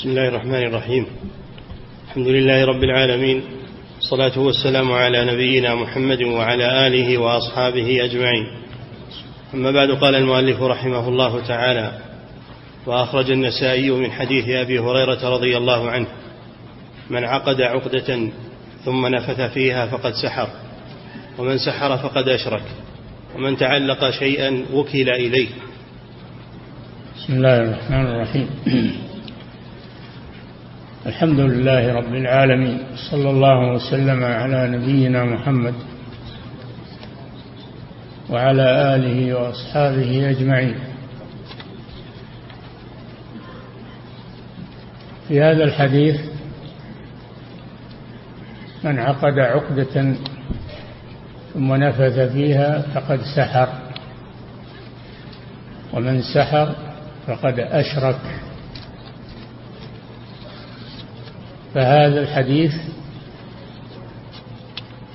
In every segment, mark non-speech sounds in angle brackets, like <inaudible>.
بسم الله الرحمن الرحيم. الحمد لله رب العالمين الصلاة والسلام على نبينا محمد وعلى آله وأصحابه أجمعين. أما بعد قال المؤلف رحمه الله تعالى وأخرج النسائي من حديث أبي هريرة رضي الله عنه من عقد عقدة ثم نفث فيها فقد سحر ومن سحر فقد أشرك ومن تعلق شيئا وكل إليه. بسم الله الرحمن الرحيم. الحمد لله رب العالمين. صلى الله وسلم على نبينا محمد وعلى آله وأصحابه أجمعين. في هذا الحديث من عقد عقدة ثم نفث فيها فقد سحر ومن سحر فقد أشرك. فهذا الحديث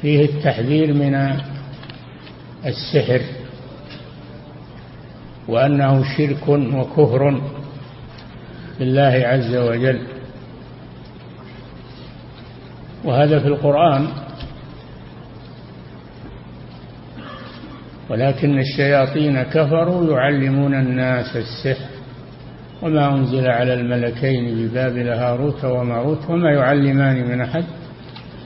فيه التحذير من السحر وأنه شرك وكفر بالله عز وجل. وهذا في القرآن ولكن الشياطين كفروا يعلمون الناس السحر. وما أنزل على الملكين ببابل هاروت وماروت وما يعلمان من أحد.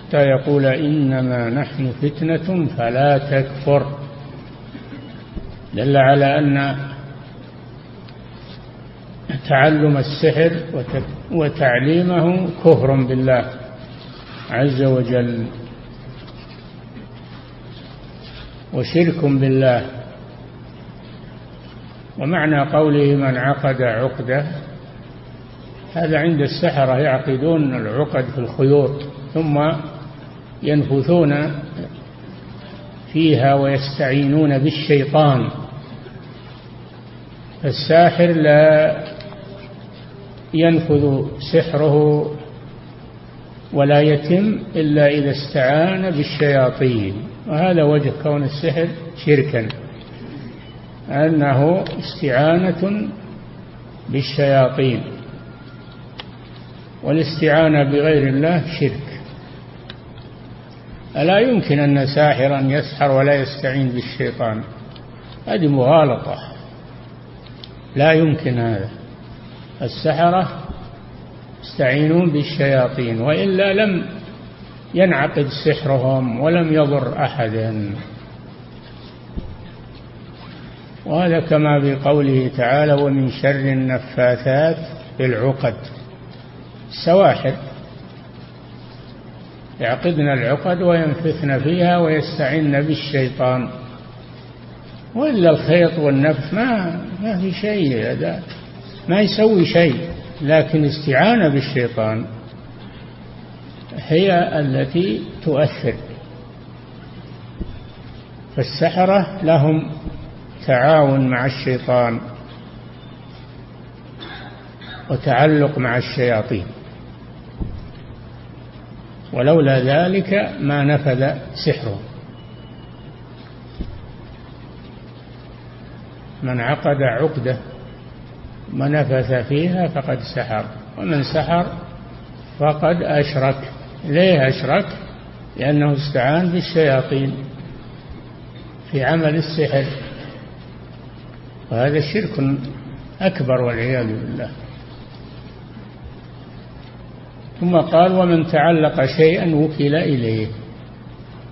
حتى يقول إنما نحن فتنة فلا تكفر. دل على أن تعلم السحر وتعليمه كفر بالله عز وجل. وشرك بالله. ومعنى قوله من عقد عقدة هذا عند السحرة يعقدون العقد في الخيوط ثم ينفثون فيها ويستعينون بالشيطان. فالساحر لا ينفذ سحره ولا يتم إلا إذا استعان بالشياطين وهذا وجه كون السحر شركا. أنه استعانة بالشياطين والاستعانة بغير الله شرك. ألا يمكن أن ساحرا يسحر ولا يستعين بالشيطان؟ هذه مغالطة. لا يمكن هذا. السحرة يستعينون بالشياطين وإلا لم ينعقد سحرهم ولم يضر أحدا. وهذا كما في قوله تعالى ومن شر النفاثات في العقد. السواحر يعقدن العقد وينفثن فيها ويستعن بالشيطان. وإلا الخيط والنفث ما ما في شيء هذا ما يسوي شيء لكن استعانة بالشيطان هي التي تؤثر. فالسحرة لهم تعاون مع الشيطان وتعلق مع الشياطين. ولولا ذلك ما نفذ سحره. من عقد عقدة ونفث فيها فقد سحر ومن سحر فقد أشرك. ليه أشرك؟ لأنه استعان بالشياطين في عمل السحر. وهذا شرك أكبر والعياذ بالله. ثم قال ومن تعلق شيئا وكل إليه.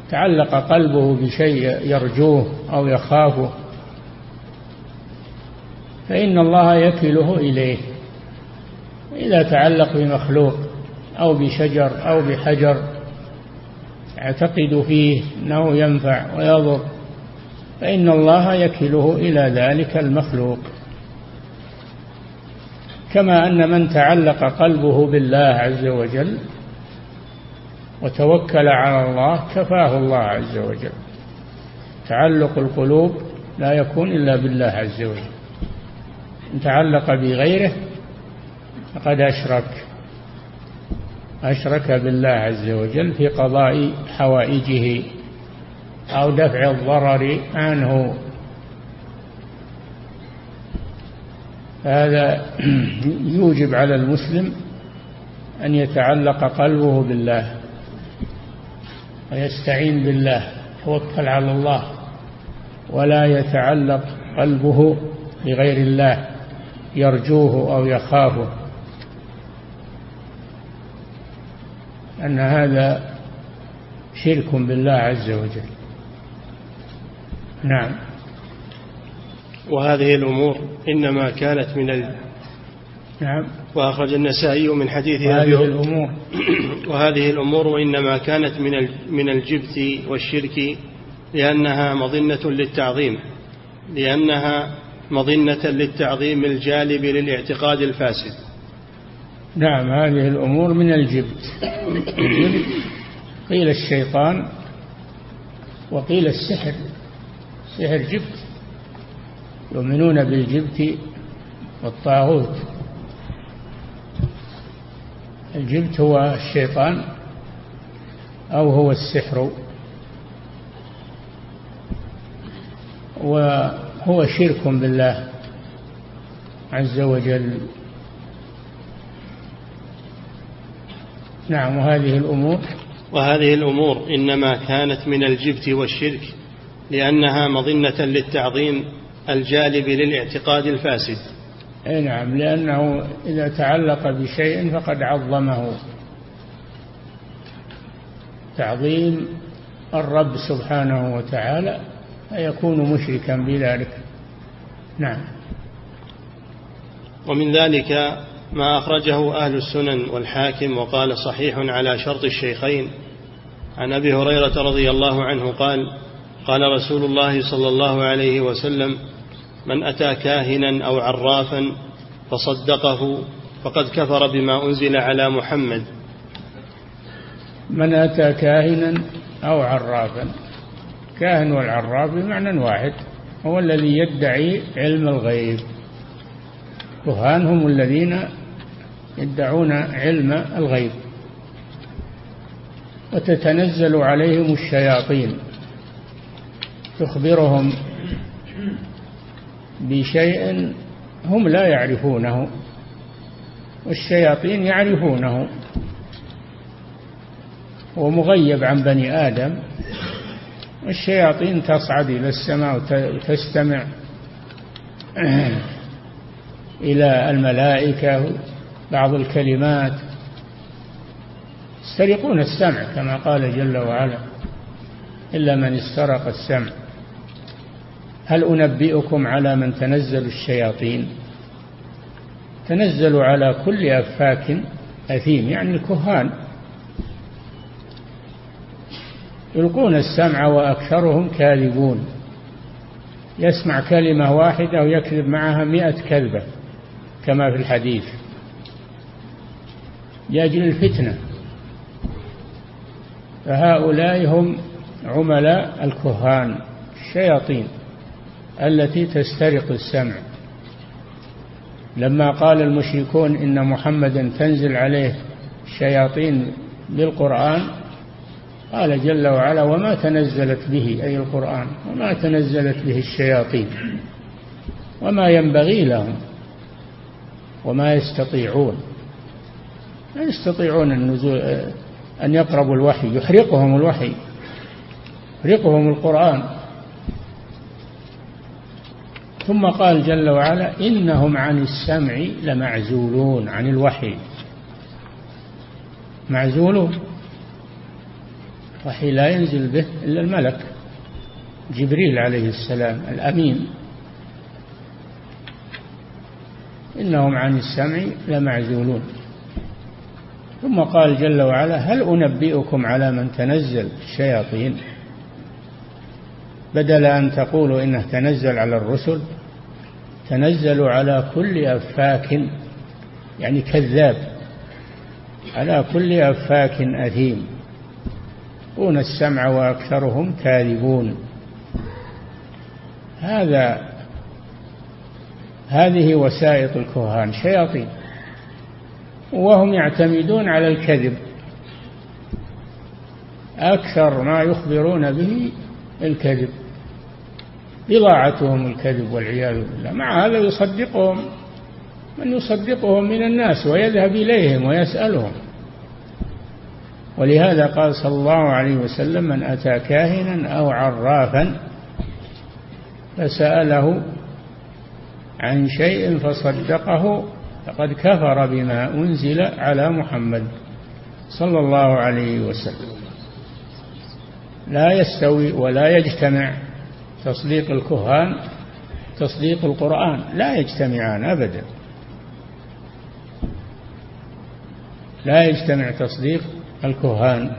تعلق قلبه بشيء يرجوه أو يخافه. فإن الله يكله إليه. إذا تعلق بمخلوق أو بشجر أو بحجر يعتقد فيه أنه ينفع ويضر. فإن الله يكله إلى ذلك المخلوق. كما أن من تعلق قلبه بالله عز وجل وتوكل على الله كفاه الله عز وجل. تعلق القلوب لا يكون إلا بالله عز وجل. إن تعلق بغيره فقد أشرك. أشرك بالله عز وجل في قضاء حوائجه. أو دفع الضرر عنه. هذا <clears throat> يوجب على المسلم أن يتعلق قلبه بالله ويستعين بالله يتوكل على الله ولا يتعلق قلبه بغير الله يرجوه أو يخافه. أن هذا شرك بالله عز وجل. نعم. وهذه الأمور إنما كانت من ال... نعم. وأخرج النسائي من حديث هذه الأمور. <clears throat> وهذه الأمور إنما كانت من من الجبت والشرك لأنها مظنة للتعظيم لأنها مظنة للتعظيم الجالب للاعتقاد الفاسد. نعم هذه الأمور من الجبت الجبت. <clears throat> قيل الشيطان وقيل السحر. سحر جبت يؤمنون بالجبت والطاغوت. الجبت هو الشيطان أو هو السحر. وهو شرك بالله عز وجل. نعم وهذه الأمور. وهذه الأمور إنما كانت من الجبت والشرك. لأنها مظنة للتعظيم الجالب للاعتقاد الفاسد. أي نعم لأنه إذا تعلق بشيء فقد عظمه. تعظيم الرب سبحانه وتعالى فيكون مشركا بذلك. نعم. ومن ذلك ما أخرجه أهل السنن والحاكم وقال صحيح على شرط الشيخين عن أبي هريرة رضي الله عنه قال قال رسول الله صلى الله عليه وسلم من أتى كاهنا أو عرافا فصدقه فقد كفر بما أنزل على محمد. من أتى كاهنا أو عرافا. كاهن والعراف بمعنى واحد هو الذي يدعي علم الغيب. كهان هم الذين يدعون علم الغيب. وتتنزل عليهم الشياطين. تخبرهم بشيء هم لا يعرفونه والشياطين يعرفونه ومغيب عن بني آدم والشياطين تصعد إلى السماء وتستمع إلى الملائكة بعض الكلمات. يسترقون السمع كما قال جل وعلا إلا من استرق السمع. هل أنبئكم على من تنزل الشياطين؟ تنزل على كل أفاك أثيم يعني الكهان. يلقون السمع وأكثرهم كاذبون. يسمع كلمة واحدة ويكذب معها مئة كذبة كما في الحديث. لأجل الفتنة. فهؤلاء هم عملاء الكهان الشياطين. التي تسترق السمع. لما قال المشركون إن محمدا تنزل عليه الشياطين بالقرآن قال جل وعلا وما تنزلت به أي القرآن وما تنزلت به الشياطين وما ينبغي لهم وما يستطيعون. لا يستطيعون النزول أن يقربوا الوحي يحرقهم الوحي يحرقهم القرآن. ثم قال جل وعلا إنهم عن السمع لمعزولون عن الوحي. معزولون. وحي لا ينزل به إلا الملك. جبريل عليه السلام الأمين. إنهم عن السمع لمعزولون. ثم قال جل وعلا هل أنبئكم على من تنزل الشياطين؟ بدل أن تقولوا إنه تنزل على الرسل تنزل على كل أفاك يعني كذاب على كل أفاك أثيم. يلقون السمع وأكثرهم كاذبون. هذا هذه وسائط الكهان شياطين. وهم يعتمدون على الكذب. أكثر ما يخبرون به الكذب. بضاعتهم الكذب والعياذ بالله. مع هذا يصدقهم من يصدقهم من الناس ويذهب إليهم ويسألهم. ولهذا قال صلى الله عليه وسلم من أتى كاهنا أو عرافا فسأله عن شيء فصدقه فقد كفر بما أنزل على محمد صلى الله عليه وسلم. لا يستوي ولا يجتمع تصديق الكهان تصديق القرآن. لا يجتمعان أبدا. لا يجتمع تصديق الكهان.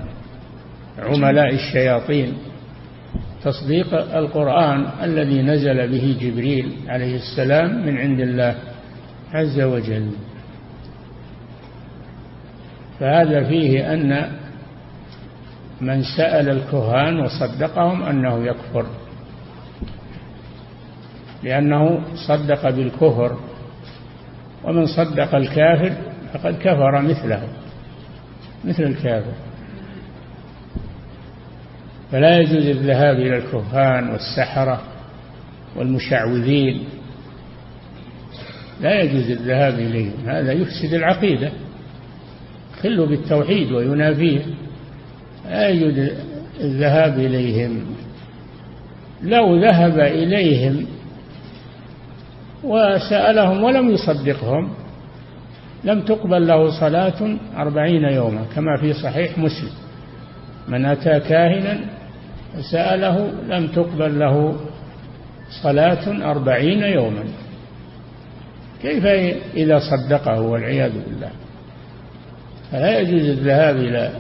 عملاء الشياطين. تصديق القرآن الذي نزل به جبريل عليه السلام من عند الله عز وجل. فهذا فيه أن من سأل الكهان وصدقهم أنه يكفر. لأنه صدق بالكفر ومن صدق الكافر فقد كفر مثله مثل الكافر. فلا يجوز الذهاب إلى الكهان والسحرة والمشعوذين. لا يجوز الذهاب إليهم هذا يفسد العقيدة خل بالتوحيد وينافيه. لا يجوز الذهاب إليهم. لو ذهب إليهم وسألهم ولم يصدقهم. لم تقبل له صلاة أربعين يوما كما في صحيح مسلم. من أتى كاهنا سأله لم تقبل له صلاة أربعين يوما. كيف إذا صدقه والعياذ بالله؟ فلا يجوز الذهاب إلى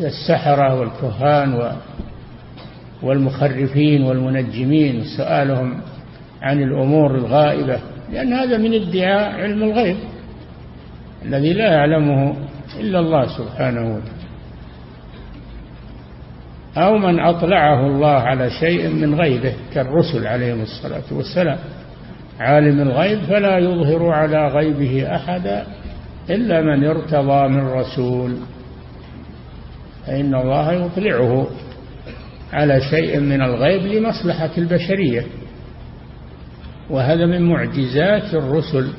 السحرة والكهان والمخرفين والمنجمين. سؤالهم عن الأمور الغائبة لأن هذا من ادعاء علم الغيب الذي لا يعلمه إلا الله سبحانه وتعالى. أو من أطلعه الله على شيء من غيبه كالرسل عليهم الصلاة والسلام. عالم الغيب فلا يظهر على غيبه أحدا إلا من ارتضى من رسول. فإن الله يطلعه على شيء من الغيب لمصلحة البشرية. وهذا من معجزات الرسل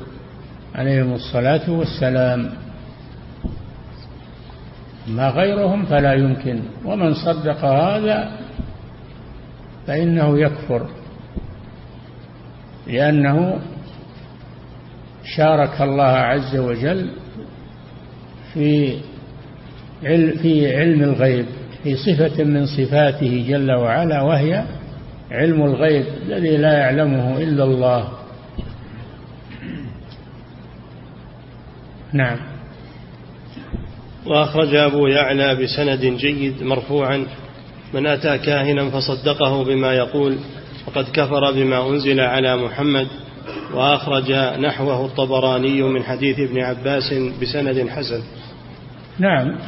عليهم الصلاة والسلام. ما غيرهم فلا يمكن. ومن صدق هذا فإنه يكفر لأنه شارك الله عز وجل في في علم الغيب في صفة من صفاته جل وعلا وهي علم الغيب الذي لا يعلمه إلا الله. نعم. وأخرج أبو يعلى بسند جيد مرفوعا من أتى كاهنا فصدقه بما يقول فقد كفر بما أنزل على محمد وأخرج نحوه الطبراني من حديث ابن عباس بسند حسن. نعم.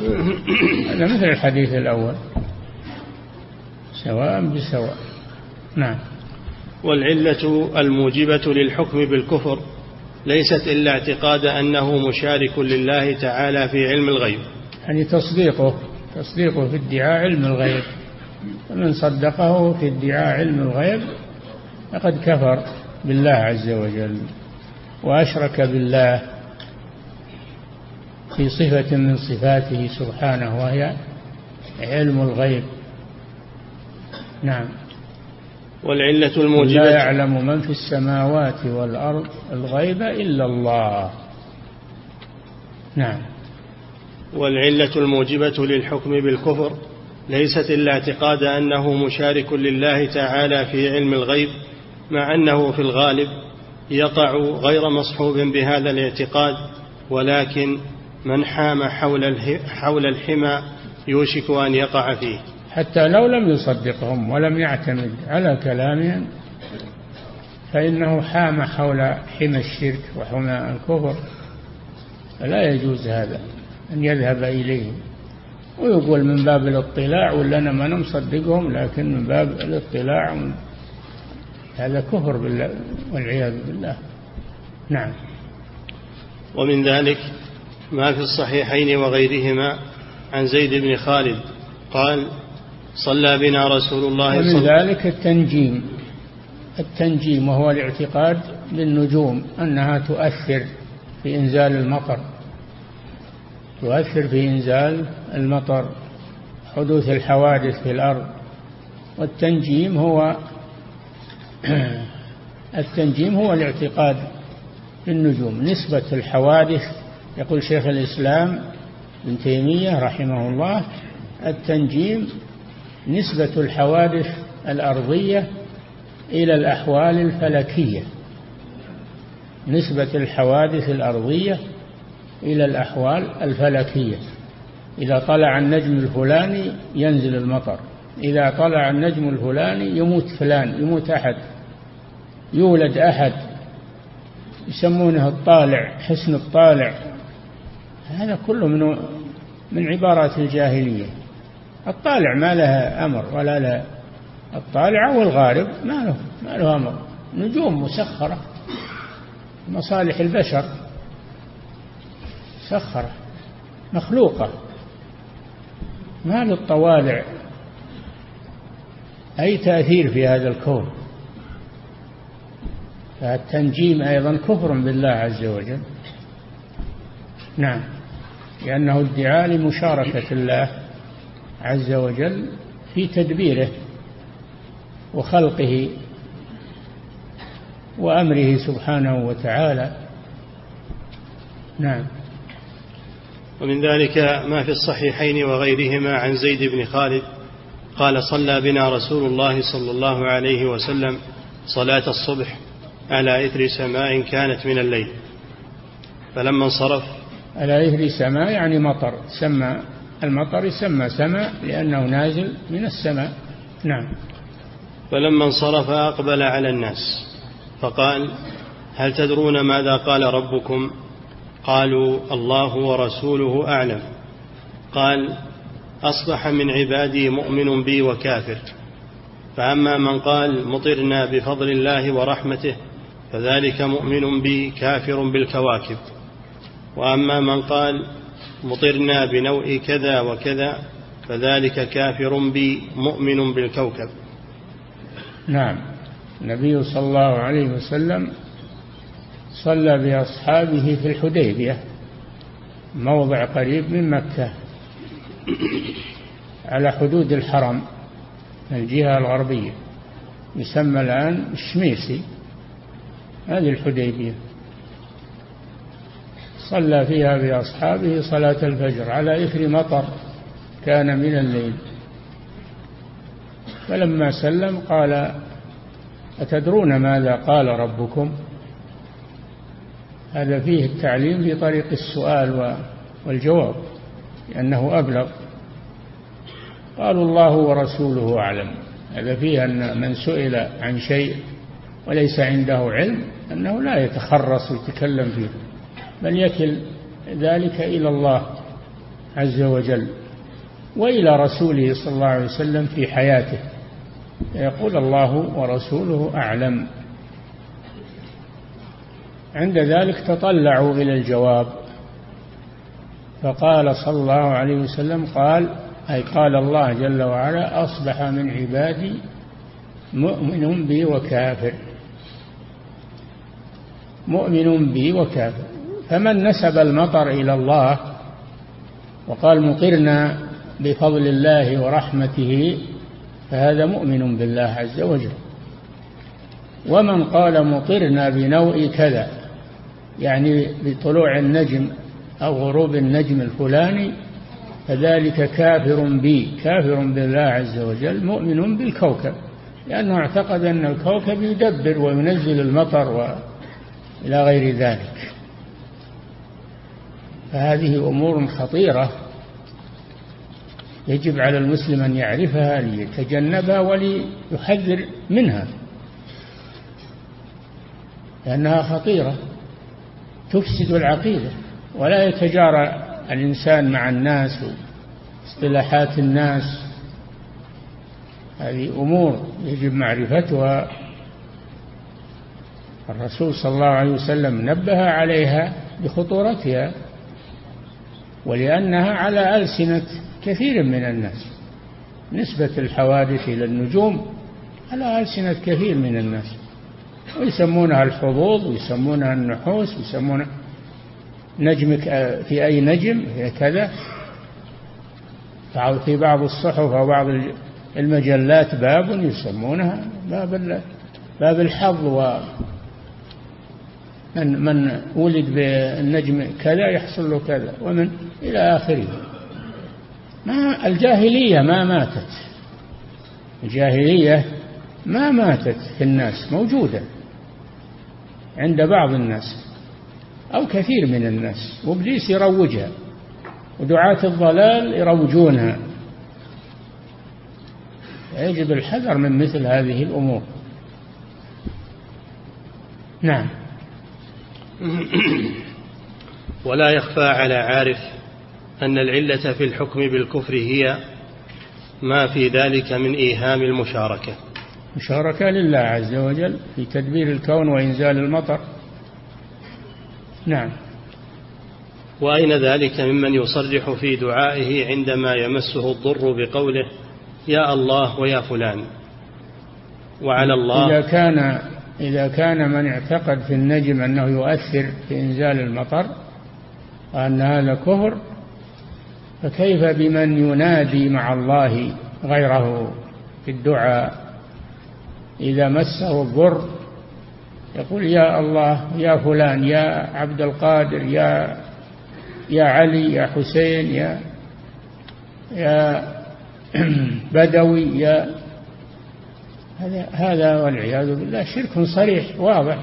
هذا مثل الحديث الأول سواء بسواء نعم. والعلة الموجبة للحكم بالكفر ليست إلا اعتقاد أنه مشارك لله تعالى في علم الغيب. يعني تصديقه تصديقه في ادعاء علم الغيب. فمن صدقه في ادعاء علم الغيب فقد كفر بالله عز وجل وأشرك بالله في صفة من صفاته سبحانه وهي علم الغيب. نعم. والعلة الموجبة. لا يعلم من في السماوات والأرض الغيب إلا الله. نعم. والعلة الموجبة للحكم بالكفر ليست إلا اعتقاد أنه مشارك لله تعالى في علم الغيب مع أنه في الغالب يقع غير مصحوب بهذا الاعتقاد ولكن من حام حول حول الحمى يوشك أن يقع فيه. حتى لو لم يصدقهم ولم يعتمد على كلامهم فإنه حام حول حمى الشرك وحمى الكفر. فلا يجوز هذا أن يذهب إليهم ويقول من باب الاطلاع ولا أنا ما نصدقهم لكن من باب الاطلاع هذا كفر بالله والعياذ بالله. نعم. ومن ذلك ما في الصحيحين وغيرهما عن زيد بن خالد قال صلى بنا رسول الله ومن ذلك التنجيم التنجيم وهو الاعتقاد بالنجوم أنها تؤثر في إنزال المطر. تؤثر في إنزال المطر حدوث الحوادث في الأرض. والتنجيم هو <clears throat> التنجيم هو الاعتقاد في النجوم نسبة الحوادث يقول شيخ الإسلام ابن تيمية رحمه الله التنجيم نسبة الحوادث الأرضية إلى الأحوال الفلكية. نسبة الحوادث الأرضية إلى الأحوال الفلكية. إذا طلع النجم الفلاني ينزل المطر. إذا طلع النجم الفلاني يموت فلان يموت أحد. يولد أحد. يسمونه الطالع حسن الطالع. هذا كله من من عبارات الجاهلية. الطالع ما لها أمر ولا لا الطالع والغارب ما له ما له أمر. نجوم مسخرة مصالح البشر مسخرة مخلوقة. ما للطوالع أي تأثير في هذا الكون. فالتنجيم أيضا كفر بالله عز وجل. نعم لأنه ادعاء لمشاركة الله. عز وجل في تدبيره وخلقه وأمره سبحانه وتعالى. نعم. ومن ذلك ما في الصحيحين وغيرهما عن زيد بن خالد قال صلى بنا رسول الله صلى الله عليه وسلم صلاة الصبح على إثر سماء كانت من الليل. فلما انصرف على إثر سماء يعني مطر سمى المطر يسمى سماء لأنه نازل من السماء. نعم. فلما انصرف أقبل على الناس فقال هل تدرون ماذا قال ربكم؟ قالوا الله ورسوله أعلم. قال أصبح من عبادي مؤمن بي وكافر. فأما من قال مطرنا بفضل الله ورحمته فذلك مؤمن بي كافر بالكواكب. وأما من قال مطرنا بنوء كذا وكذا فذلك كافر بي مؤمن بالكوكب. نعم. النبي صلى الله عليه وسلم صلى بأصحابه في الحديبية موضع قريب من مكة على حدود الحرم الجهة الغربية يسمى الآن الشميسي هذه الحديبية. صلى فيها بأصحابه صلاة الفجر على إثر مطر كان من الليل. فلما سلم قال أتدرون ماذا قال ربكم؟ هذا فيه التعليم في طريق السؤال والجواب لأنه أبلغ. قالوا الله ورسوله أعلم. هذا فيه أن من سئل عن شيء وليس عنده علم أنه لا يتخرص ويتكلم فيه. بل يكل ذلك إلى الله عز وجل وإلى رسوله صلى الله عليه وسلم في حياته. يقول الله ورسوله أعلم. عند ذلك تطلعوا إلى الجواب. فقال صلى الله عليه وسلم قال أي قال الله جل وعلا أصبح من عبادي مؤمن بي وكافر. مؤمن بي وكافر. فمن نسب المطر إلى الله وقال مطرنا بفضل الله ورحمته فهذا مؤمن بالله عز وجل. ومن قال مطرنا بنوء كذا يعني بطلوع النجم أو غروب النجم الفلاني فذلك كافر بي كافر بالله عز وجل مؤمن بالكوكب لأنه اعتقد أن الكوكب يدبر وينزل المطر وإلى غير ذلك. فهذه أمور خطيرة يجب على المسلم أن يعرفها ليتجنبها وليحذر منها لأنها خطيرة تفسد العقيدة ولا يتجارى الإنسان مع الناس واصطلاحات الناس. هذه أمور يجب معرفتها. الرسول صلى الله عليه وسلم نبه عليها بخطورتها. ولأنها على ألسنة كثير من الناس. نسبة الحوادث إلى النجوم على ألسنة كثير من الناس. ويسمونها الحظوظ ويسمونها النحوس ويسمونها نجمك في أي نجم كذا. في بعض الصحف أو بعض المجلات باب يسمونها باب باب الحظ من من ولد بالنجم كذا يحصل له كذا ومن إلى آخره. ما الجاهلية ما ماتت. الجاهلية ما ماتت في الناس موجودة عند بعض الناس أو كثير من الناس وإبليس يروجها ودعاة الضلال يروجونها. يجب الحذر من مثل هذه الأمور. نعم. <coughs> ولا يخفى على عارف أن العلة في الحكم بالكفر هي ما في ذلك من إيهام المشاركة. مشاركة لله عز وجل في تدبير الكون وإنزال المطر. نعم. وأين ذلك ممن يصرح في دعائه عندما يمسه الضر بقوله يا الله ويا فلان؟ وعلى الله إذا كان إذا كان من اعتقد في النجم أنه يؤثر في إنزال المطر وأن هذا كفر فكيف بمن ينادي مع الله غيره في الدعاء؟ إذا مسه الضر يقول يا الله يا فلان يا عبد القادر يا يا علي يا حسين يا يا <clears throat> بدوي يا هذا هذا والعياذ بالله شرك صريح واضح.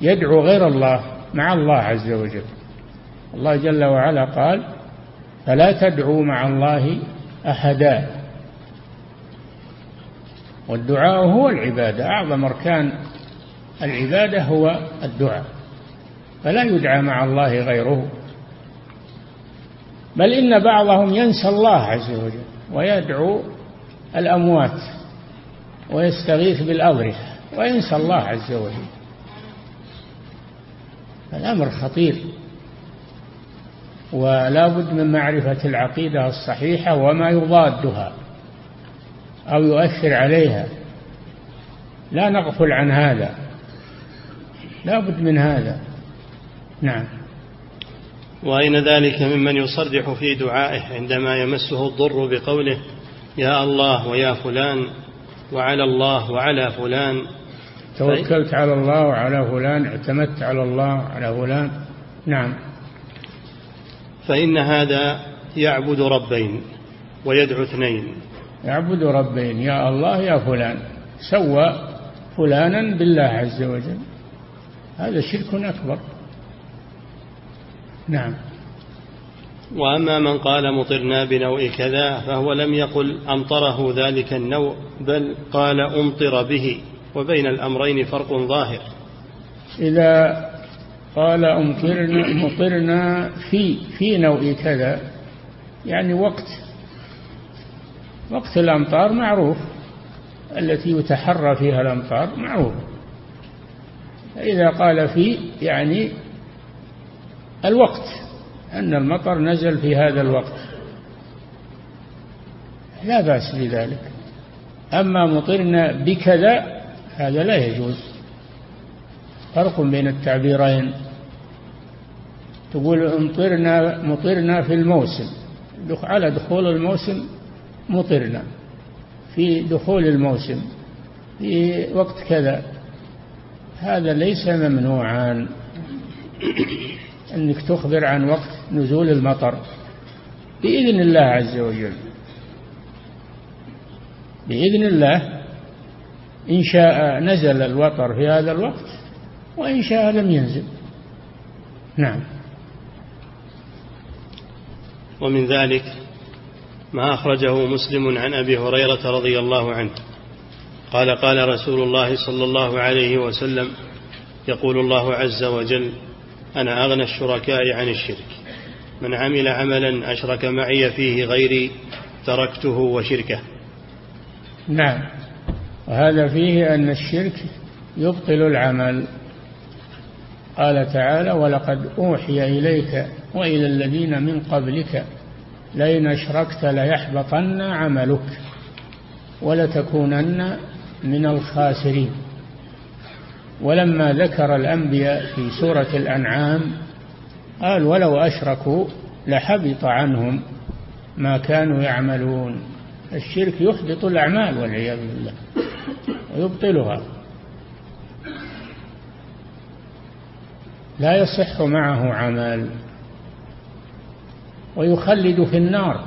يدعو غير الله مع الله عز وجل. الله جل وعلا قال فلا تدعوا مع الله أحدا. والدعاء هو العبادة أعظم أركان العبادة هو الدعاء. فلا يدعى مع الله غيره. بل إن بعضهم ينسى الله عز وجل ويدعو الأموات ويستغيث بالأضرحة وينسى الله عز وجل. الأمر خطير. ولا بد من معرفة العقيدة الصحيحة وما يضادها أو يؤثر عليها. لا نغفل عن هذا. لا بد من هذا. نعم. وأين ذلك ممن يصرح في دعائه عندما يمسه الضر بقوله يا الله ويا فلان وعلى الله وعلى فلان. توكلت على الله وعلى فلان اعتمدت على الله وعلى فلان. نعم. فإن هذا يعبد ربين ويدعو اثنين. يعبد ربين يا الله يا فلان. سوى فلانا بالله عز وجل. هذا شرك أكبر. نعم. وأما من قال مطرنا بنوء كذا فهو لم يقل أمطره ذلك النوء بل قال أمطر به وبين الأمرين فرق ظاهر. إذا قال أمطرنا مطرنا في في نوء كذا يعني وقت. وقت الأمطار معروف التي يتحرى فيها الأمطار معروف. إذا قال في يعني الوقت. أن المطر نزل في هذا الوقت. لا بأس بذلك. أما مطرنا بكذا هذا لا يجوز. فرق بين التعبيرين. تقول امطرنا مطرنا في الموسم. على دخول الموسم مطرنا. في دخول الموسم في وقت كذا. هذا ليس ممنوعا. إنك تخبر عن وقت نزول المطر. بإذن الله عز وجل. بإذن الله إن شاء نزل الوطر في هذا الوقت وإن شاء لم ينزل. نعم. ومن ذلك ما أخرجه مسلم عن أبي هريرة رضي الله عنه. قال قال رسول الله صلى الله عليه وسلم يقول الله عز وجل أنا أغنى الشركاء عن الشرك. من عمل عملا أشرك معي فيه غيري تركته وشركه. نعم. وهذا فيه أن الشرك يبطل العمل. قال تعالى ولقد أوحي إليك وإلى الذين من قبلك لئن أشركت ليحبطن عملك ولتكونن من الخاسرين. ولما ذكر الأنبياء في سورة الأنعام قال ولو أشركوا لحبط عنهم ما كانوا يعملون. الشرك يحبط الأعمال والعياذ بالله ويبطلها. لا يصح معه عمل ويخلد في النار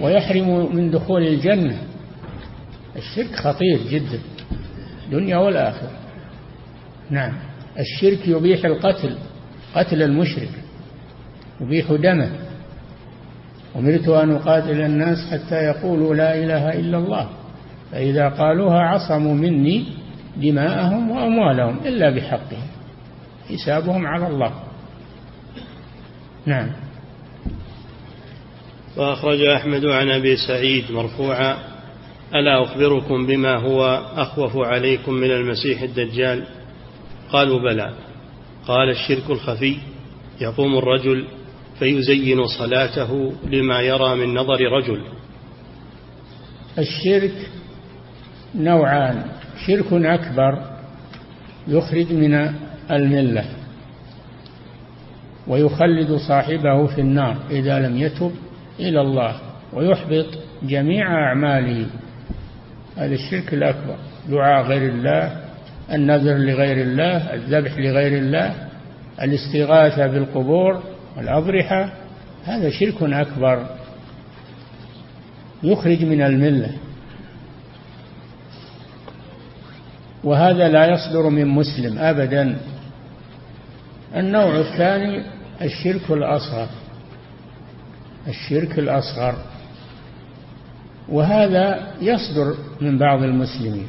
ويحرم من دخول الجنة. الشرك خطير جدا. الدنيا والآخرة. نعم. الشرك يبيح القتل قتل المشرك يبيح دمه. أمرت أن أقاتل الناس حتى يقولوا لا إله إلا الله. فإذا قالوها عصموا مني دماءهم وأموالهم إلا بحقهم حسابهم على الله. نعم. وأخرج أحمد عن أبي سعيد مرفوعا ألا أخبركم بما هو أخوف عليكم من المسيح الدجال؟ قالوا بلى. قال الشرك الخفي. يقوم الرجل فيزين صلاته لما يرى من نظر رجل. الشرك نوعان. شرك أكبر يخرج من الملة ويخلد صاحبه في النار إذا لم يتب إلى الله ويحبط جميع أعماله. هذا الشرك الأكبر. دعاء غير الله النذر لغير الله الذبح لغير الله الاستغاثة بالقبور والأضرحة هذا شرك أكبر. يخرج من الملة. وهذا لا يصدر من مسلم ابدا. النوع الثاني الشرك الأصغر. الشرك الأصغر. وهذا يصدر من بعض المسلمين.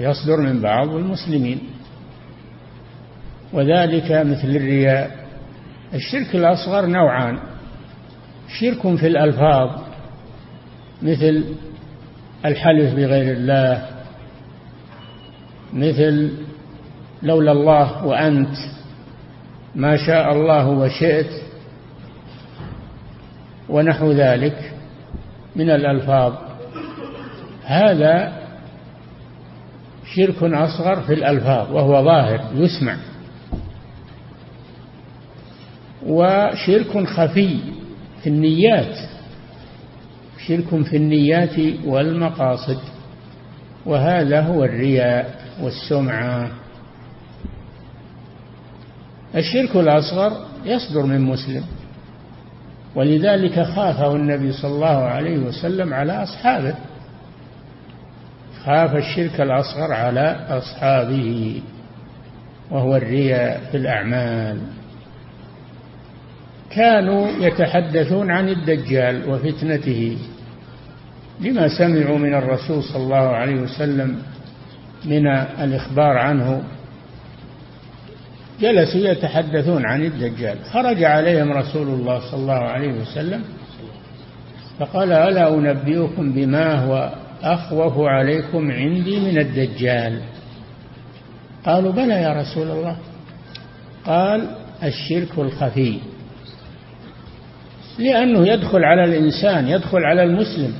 يصدر من بعض المسلمين. وذلك مثل الرياء. الشرك الأصغر نوعان. شرك في الألفاظ مثل الحلف بغير الله مثل لولا الله وأنت ما شاء الله وشئت ونحو ذلك. من الألفاظ. هذا شرك أصغر في الألفاظ وهو ظاهر يسمع. وشرك خفي في النيات شرك في النيات والمقاصد. وهذا هو الرياء والسمعة الشرك الأصغر يصدر من مسلم. ولذلك خافه النبي صلى الله عليه وسلم على أصحابه. خاف الشرك الأصغر على أصحابه وهو الرياء في الأعمال. كانوا يتحدثون عن الدجال وفتنته لما سمعوا من الرسول صلى الله عليه وسلم من الإخبار عنه جلسوا يتحدثون عن الدجال. خرج عليهم رسول الله صلى الله عليه وسلم فقال ألا أنبئكم بما هو أخوف عليكم عندي من الدجال؟ قالوا بلى يا رسول الله. قال الشرك الخفي. لأنه يدخل على الإنسان يدخل على المسلم.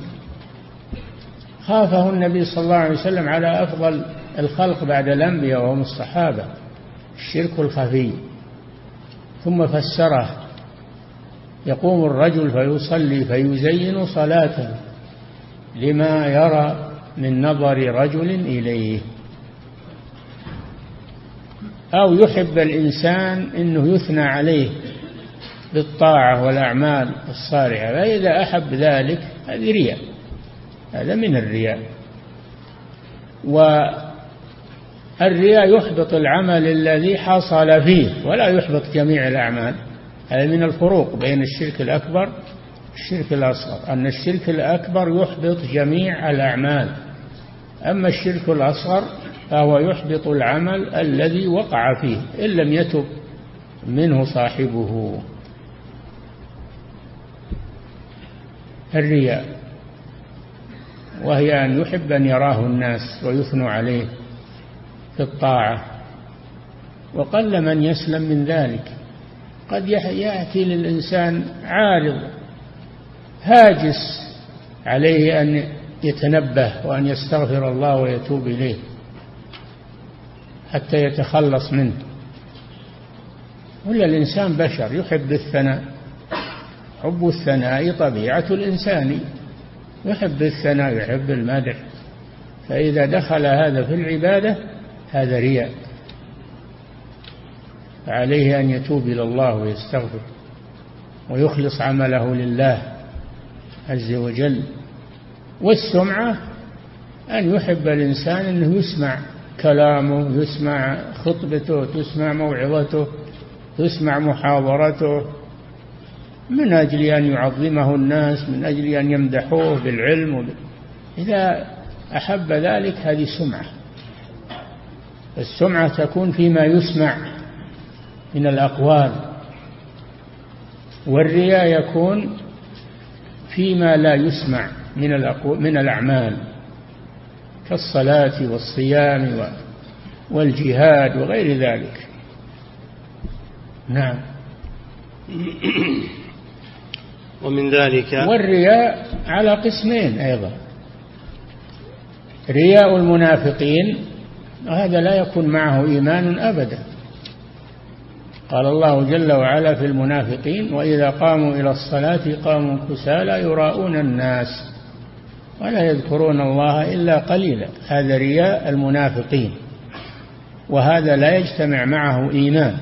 خافه النبي صلى الله عليه وسلم على أفضل الخلق بعد الأنبياء وهم الصحابة. الشرك الخفي. ثم فسره. يقوم الرجل فيصلي فيزين صلاته لما يرى من نظر رجل إليه. أو يحب الإنسان أنه يثنى عليه بالطاعة والأعمال الصالحة فإذا أحب ذلك هذه رياء. هذا من الرياء. والرياء يحبط العمل الذي حصل فيه ولا يحبط جميع الأعمال. هذا من الفروق بين الشرك الأكبر والشرك الأصغر. أن الشرك الأكبر يحبط جميع الأعمال. أما الشرك الأصغر فهو يحبط العمل الذي وقع فيه. إن لم يتب منه صاحبه. الرياء. وهي أن يحب أن يراه الناس ويثنوا عليه. في الطاعة. وقل من يسلم من ذلك. قد يأتي للإنسان عارض هاجس عليه أن يتنبه وأن يستغفر الله ويتوب إليه حتى يتخلص منه. ولا الإنسان بشر يحب الثناء. حب الثناء طبيعة الإنسان. يحب الثناء يحب المدح. فإذا دخل هذا في العبادة هذا رياء. فعليه أن يتوب إلى الله ويستغفر ويخلص عمله لله عز وجل. والسمعة أن يحب الإنسان أنه يسمع كلامه يسمع خطبته تسمع موعظته تسمع محاضرته من أجل أن يعظمه الناس من أجل أن يمدحوه بالعلم إذا أحب ذلك هذه سمعة. السمعة تكون فيما يسمع من الأقوال والرياء يكون فيما لا يسمع من من الأعمال كالصلاة والصيام والجهاد وغير ذلك. نعم. <clears throat> ومن ذلك والرياء على قسمين أيضا. رياء المنافقين هذا لا يكون معه إيمان أبدا. قال الله جل وعلا في المنافقين وإذا قاموا إلى الصلاة قاموا كسالى يراءون الناس ولا يذكرون الله إلا قليلا. هذا رياء المنافقين وهذا لا يجتمع معه إيمان.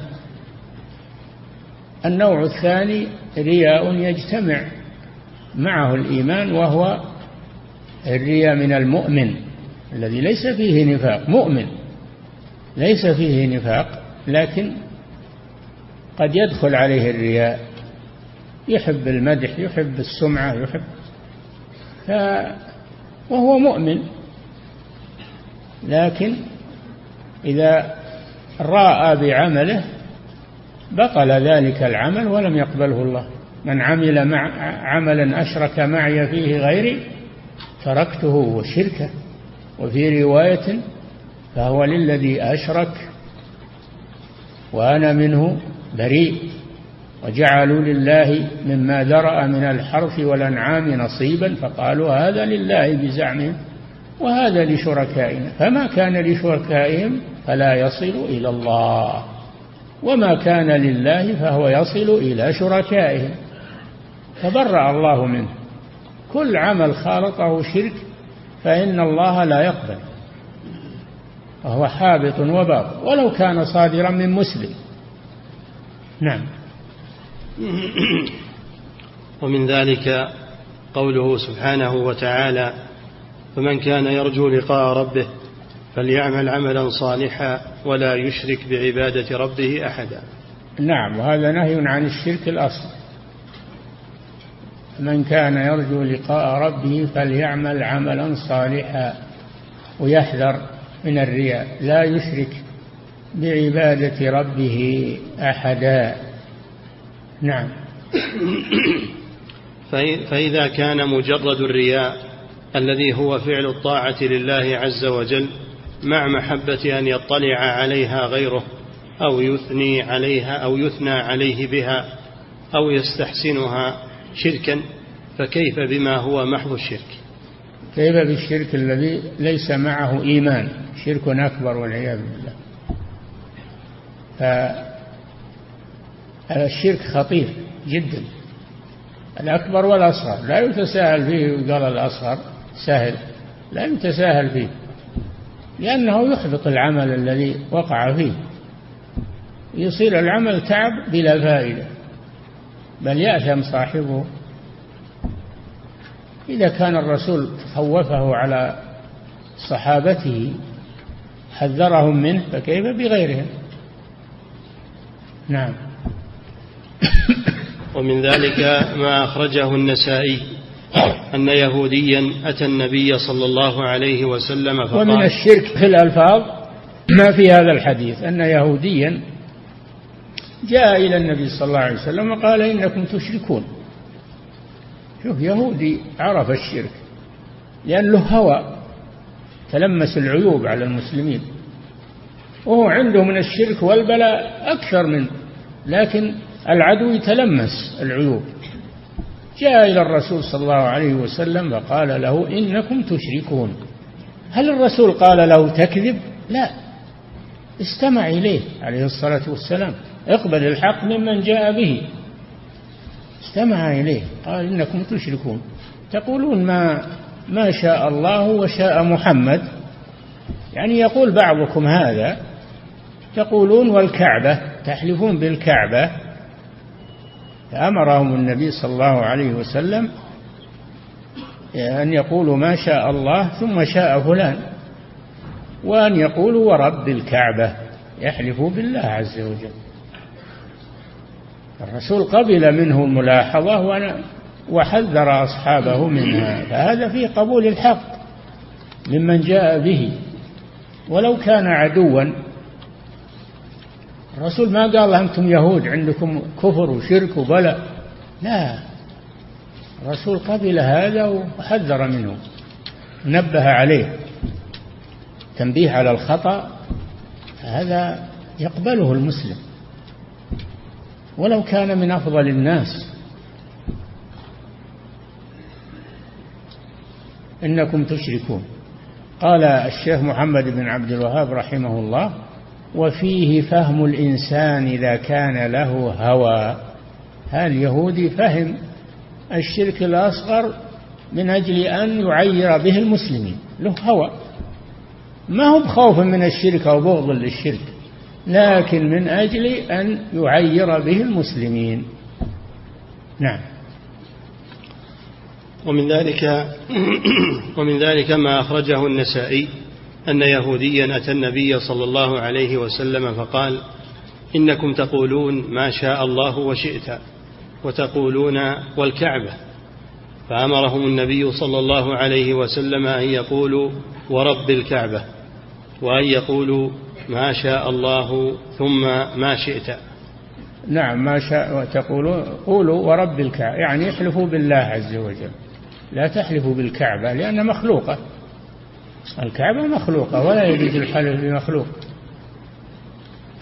النوع الثاني رياء يجتمع معه الإيمان وهو الرياء من المؤمن. الذي ليس فيه نفاق مؤمن ليس فيه نفاق لكن قد يدخل عليه الرياء يحب المدح يحب السمعة يحب ف وهو مؤمن. لكن إذا رأى بعمله بطل ذلك العمل ولم يقبله الله. من عمل مع عملا أشرك معي فيه غيري تركته وشركه. وفي رواية فهو للذي أشرك وأنا منه بريء وجعلوا لله مما ذرأ من الحرث والأنعام نصيبا فقالوا هذا لله بزعمهم وهذا لشركائنا فما كان لشركائهم فلا يصل إلى الله وما كان لله فهو يصل إلى شركائهم فبرأ الله منه كل عمل خالطه شرك فإن الله لا يقبل. وهو حابط وباطل ولو كان صادرا من مسلم. نعم. <clears throat> ومن ذلك قوله سبحانه وتعالى فمن كان يرجو لقاء ربه فليعمل عملا صالحا ولا يشرك بعبادة ربه أحدا. نعم. وهذا نهي عن الشرك الأصل. من كان يرجو لقاء ربه فليعمل عملا صالحا ويحذر من الرياء. لا يشرك بعبادة ربه أحدا. نعم. <coughs> فإذا كان مجرد الرياء الذي هو فعل الطاعة لله عز وجل مع محبة أن يطلع عليها غيره أو يثني عليها أو يثنى عليه بها أو يستحسنها شركا فكيف بما هو محض الشرك؟ كيف بالشرك الذي ليس معه إيمان؟ شرك أكبر والعياذ بالله. فالشرك خطير جدا. الأكبر والأصغر. لا يتساهل فيه قال الأصغر سهل. لا يتساهل فيه لأنه يحبط العمل الذي وقع فيه. يصير العمل تعب بلا فائدة. بل يأثم صاحبه. إذا كان الرسول خوفه على صحابته حذرهم منه فكيف بغيرهم؟ نعم. <coughs> ومن ذلك ما أخرجه النسائي أن يهوديا أتى النبي صلى الله عليه وسلم فقال ومن الشرك في الألفاظ ما في هذا الحديث أن يهوديا جاء إلى النبي صلى الله عليه وسلم وقال إنكم تشركون. شوف يهودي عرف الشرك لأن له هوى تلمس العيوب على المسلمين. وهو عنده من الشرك والبلاء أكثر منه لكن العدو يتلمس العيوب. جاء إلى الرسول صلى الله عليه وسلم وقال له إنكم تشركون. هل الرسول قال له تكذب؟ لا. استمع إليه عليه الصلاة والسلام. اقبل الحق ممن جاء به. استمع إليه. قال إنكم تشركون. تقولون ما ما شاء الله وشاء محمد. يعني يقول بعضكم هذا. تقولون والكعبة تحلفون بالكعبة. فأمرهم النبي صلى الله عليه وسلم أن يقولوا ما شاء الله ثم شاء فلان. وأن يقولوا ورب الكعبة يحلفوا بالله عز وجل. الرسول قبل منه الملاحظة وحذر أصحابه منها. فهذا فيه قبول الحق ممن جاء به. ولو كان عدوا. الرسول ما قال أنتم يهود عندكم كفر وشرك وبلاء. لا. الرسول قبل هذا وحذر منه. نبه عليه. تنبيه على الخطأ. هذا يقبله المسلم. ولو كان من أفضل الناس. إنكم تشركون. قال الشيخ محمد بن عبد الوهاب رحمه الله وفيه فهم الإنسان إذا كان له هوى. اليهودي فهم الشرك الأصغر من أجل أن يعير به المسلمين. له هوى. ما هو بخوف من الشرك أو بغض للشرك. لكن من أجل أن يعير به المسلمين. نعم. ومن ذلك <clears throat> ومن ذلك ما أخرجه النسائي أن يهوديا أتى النبي صلى الله عليه وسلم فقال إنكم تقولون ما شاء الله وشئت وتقولون والكعبة. فأمرهم النبي صلى الله عليه وسلم أن يقولوا ورب الكعبة وأن يقولوا ما شاء الله ثم ما شئت. نعم ما شاء وتقولوا قولوا ورب الكعبة يعني احلفوا بالله عز وجل. لا تحلفوا بالكعبة لأنها مخلوقة. الكعبة مخلوقة ولا يجوز الحلف بمخلوق.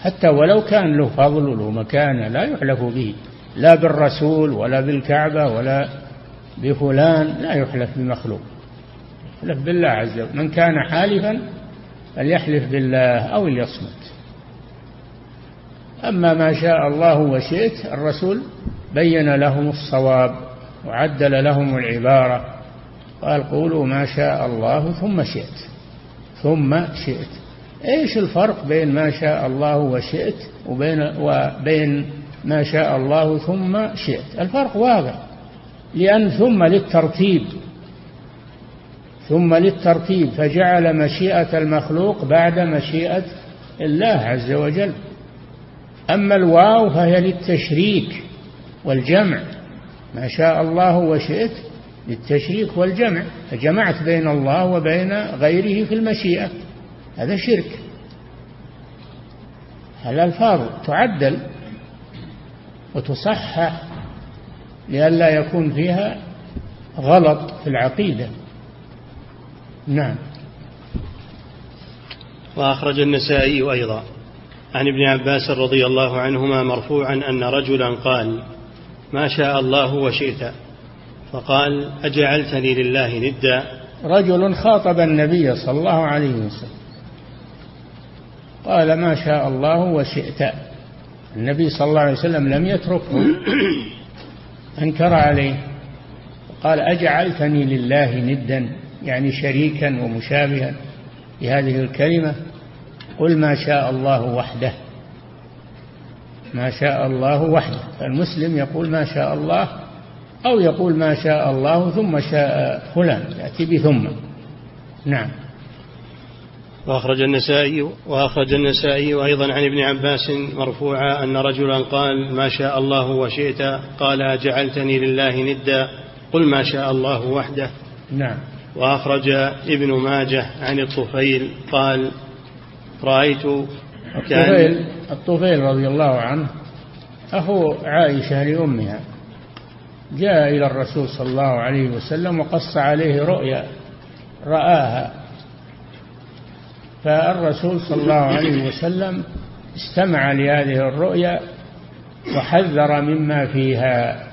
حتى ولو كان له فضل وله مكانة لا يحلف به لا بالرسول ولا بالكعبة ولا بفلان لا يحلف بمخلوق. يحلف بالله عز وجل. من كان حالفا فليحلف بالله أو ليصمت أما ما شاء الله وشئت الرسول بين لهم الصواب وعدل لهم العبارة قال قولوا ما شاء الله ثم شئت. ثم شئت. إيش الفرق بين ما شاء الله وشئت وبين وبين ما شاء الله ثم شئت؟ الفرق واضح. لأن ثم للترتيب. ثم للترتيب فجعل مشيئة المخلوق بعد مشيئة الله عز وجل. أما الواو فهي للتشريك والجمع. ما شاء الله وشئت للتشريك والجمع. فجمعت بين الله وبين غيره في المشيئة. هذا شرك. الألفاظ تعدل وتصحح لئلا يكون فيها غلط في العقيدة؟ نعم. وأخرج النسائي أيضا. عن ابن عباس رضي الله عنهما مرفوعا أن رجلا قال ما شاء الله وشئت فقال أجعلتني لله ندا رجل خاطب النبي صلى الله عليه وسلم. قال ما شاء الله وشئت النبي صلى الله عليه وسلم لم يتركه. <coughs> أنكر عليه. قال أجعلتني لله ندا يعني شريكا ومشابها لهذه الكلمة قل ما شاء الله وحده. ما شاء الله وحده. فالمسلم يقول ما شاء الله أو يقول ما شاء الله ثم شاء فلان يأتي بثم. نعم. وأخرج النسائي وأخرج النسائي أيضا عن ابن عباس مرفوعا أن رجلا قال ما شاء الله وشئت قال جعلتني لله ندا قل ما شاء الله وحده. نعم. وأخرج ابن ماجه عن الطفيل قال رأيت الطفيل الطفيل رضي الله عنه أخو عائشة لأمها جاء إلى الرسول صلى الله عليه وسلم وقص عليه رؤيا رآها. فالرسول صلى الله عليه وسلم استمع لهذه الرؤيا وحذر مما فيها.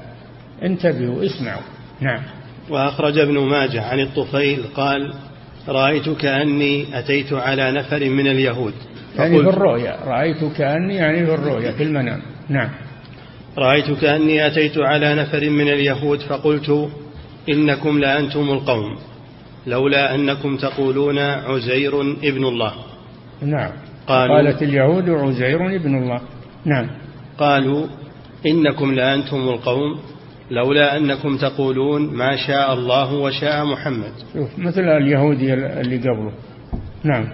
انتبهوا اسمعوا. نعم. وأخرج ابن ماجه عن الطفيل قال رأيت كأني أتيت على نفر من اليهود. يعني في الرؤيا رأيت كأني يعني في الرؤيا في المنام. نعم. رأيت كأني أتيت على نفر من اليهود فقلت إنكم لأنتم القوم لولا أنكم تقولون عزير ابن الله. نعم. قالوا قالت اليهود عزير ابن الله. نعم. قالوا إنكم لأنتم القوم لولا أنكم تقولون ما شاء الله وشاء محمد. شوف مثل اليهودي اللي قبله. نعم.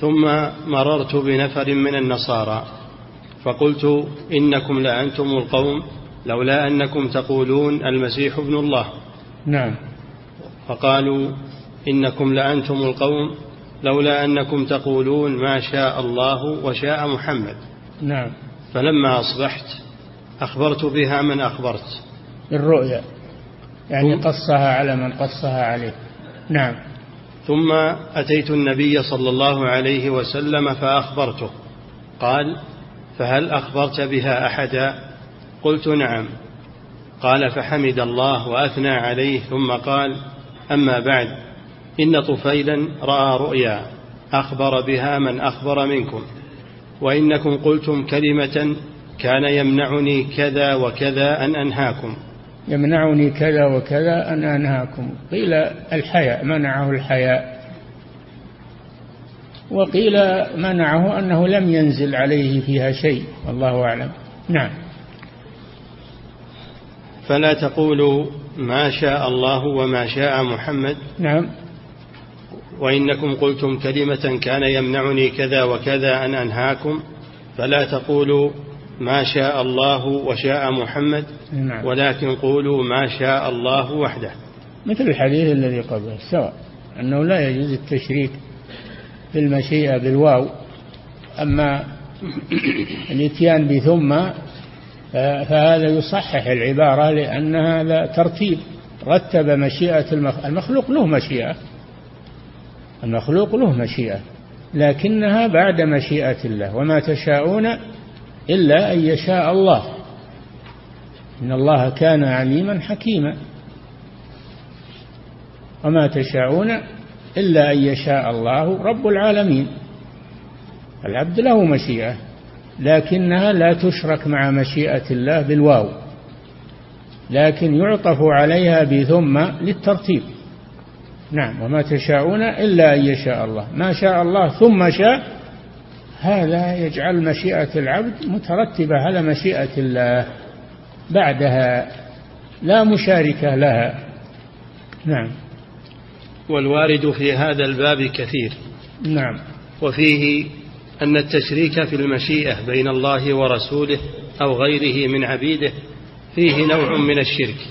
ثم مررت بنفر من النصارى فقلت إنكم لأنتم القوم لولا أنكم تقولون المسيح ابن الله. نعم. فقالوا إنكم لأنتم القوم لولا أنكم تقولون ما شاء الله وشاء محمد. نعم. فلما أصبحت أخبرت بها من أخبرت. بالرؤيا يعني قصها على من قصها عليه. نعم. ثم أتيت النبي صلى الله عليه وسلم فأخبرته. قال فهل أخبرت بها أحدا؟ قلت نعم. قال فحمد الله وأثنى عليه. ثم قال أما بعد إن طفيلا رأى رؤيا أخبر بها من أخبر منكم. وإنكم قلتم كلمة كان يمنعني كذا وكذا أن أنهاكم. يمنعني كذا وكذا أن أنهاكم. قيل الحياء منعه الحياء. وقيل منعه أنه لم ينزل عليه فيها شيء والله أعلم. نعم. فلا تقولوا ما شاء الله وما شاء محمد. نعم. وإنكم قلتم كلمة كان يمنعني كذا وكذا أن أنهاكم. فلا تقولوا ما شاء الله وشاء محمد نعم. ولكن قولوا ما شاء الله وحده. مثل الحديث الذي قبله سواء أنه لا يجوز التشريك في المشيئة بالواو أما <clears throat> الإتيان بثم فهذا يصحح العبارة لأن هذا ترتيب. رتب مشيئة المخلوق له مشيئة. المخلوق له مشيئة لكنها بعد مشيئة الله. وما تشاءون إلا أن يشاء الله. إن الله كان عليما حكيما. وما تشاءون إلا أن يشاء الله رب العالمين. العبد له مشيئة لكنها لا تشرك مع مشيئة الله بالواو لكن يعطف عليها بثم للترتيب. نعم وما تشاءون إلا أن يشاء الله. ما شاء الله ثم شاء هذا يجعل مشيئة العبد مترتبة على مشيئة الله. بعدها لا مشاركة لها. نعم. والوارد في هذا الباب كثير. نعم. وفيه أن التشريك في المشيئة بين الله ورسوله أو غيره من عبيده فيه نوع من الشرك.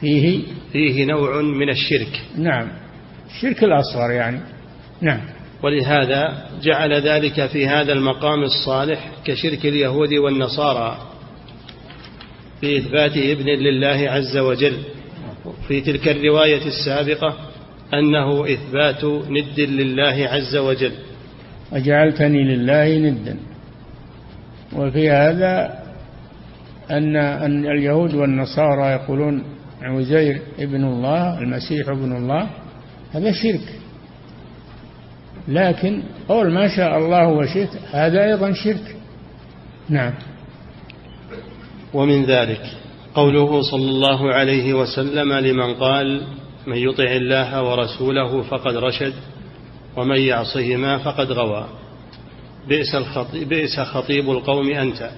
فيه فيه نوع من الشرك. نعم. الشرك الأصغر يعني. نعم. ولهذا جعل ذلك في هذا المقام الصالح كشرك اليهود والنصارى في إثبات ابن لله عز وجل. في تلك الرواية السابقة أنه إثبات ند لله عز وجل. وجعلتني لله ندا. وفي هذا أن أن اليهود والنصارى يقولون عزير ابن الله المسيح ابن الله هذا شرك. لكن قول ما شاء الله وشئت هذا أيضا شرك. نعم. ومن ذلك قوله صلى الله عليه وسلم لمن قال من يطع الله ورسوله فقد رشد ومن يعصهما فقد غوى. بئس, الخطيب بئس خطيب القوم أنت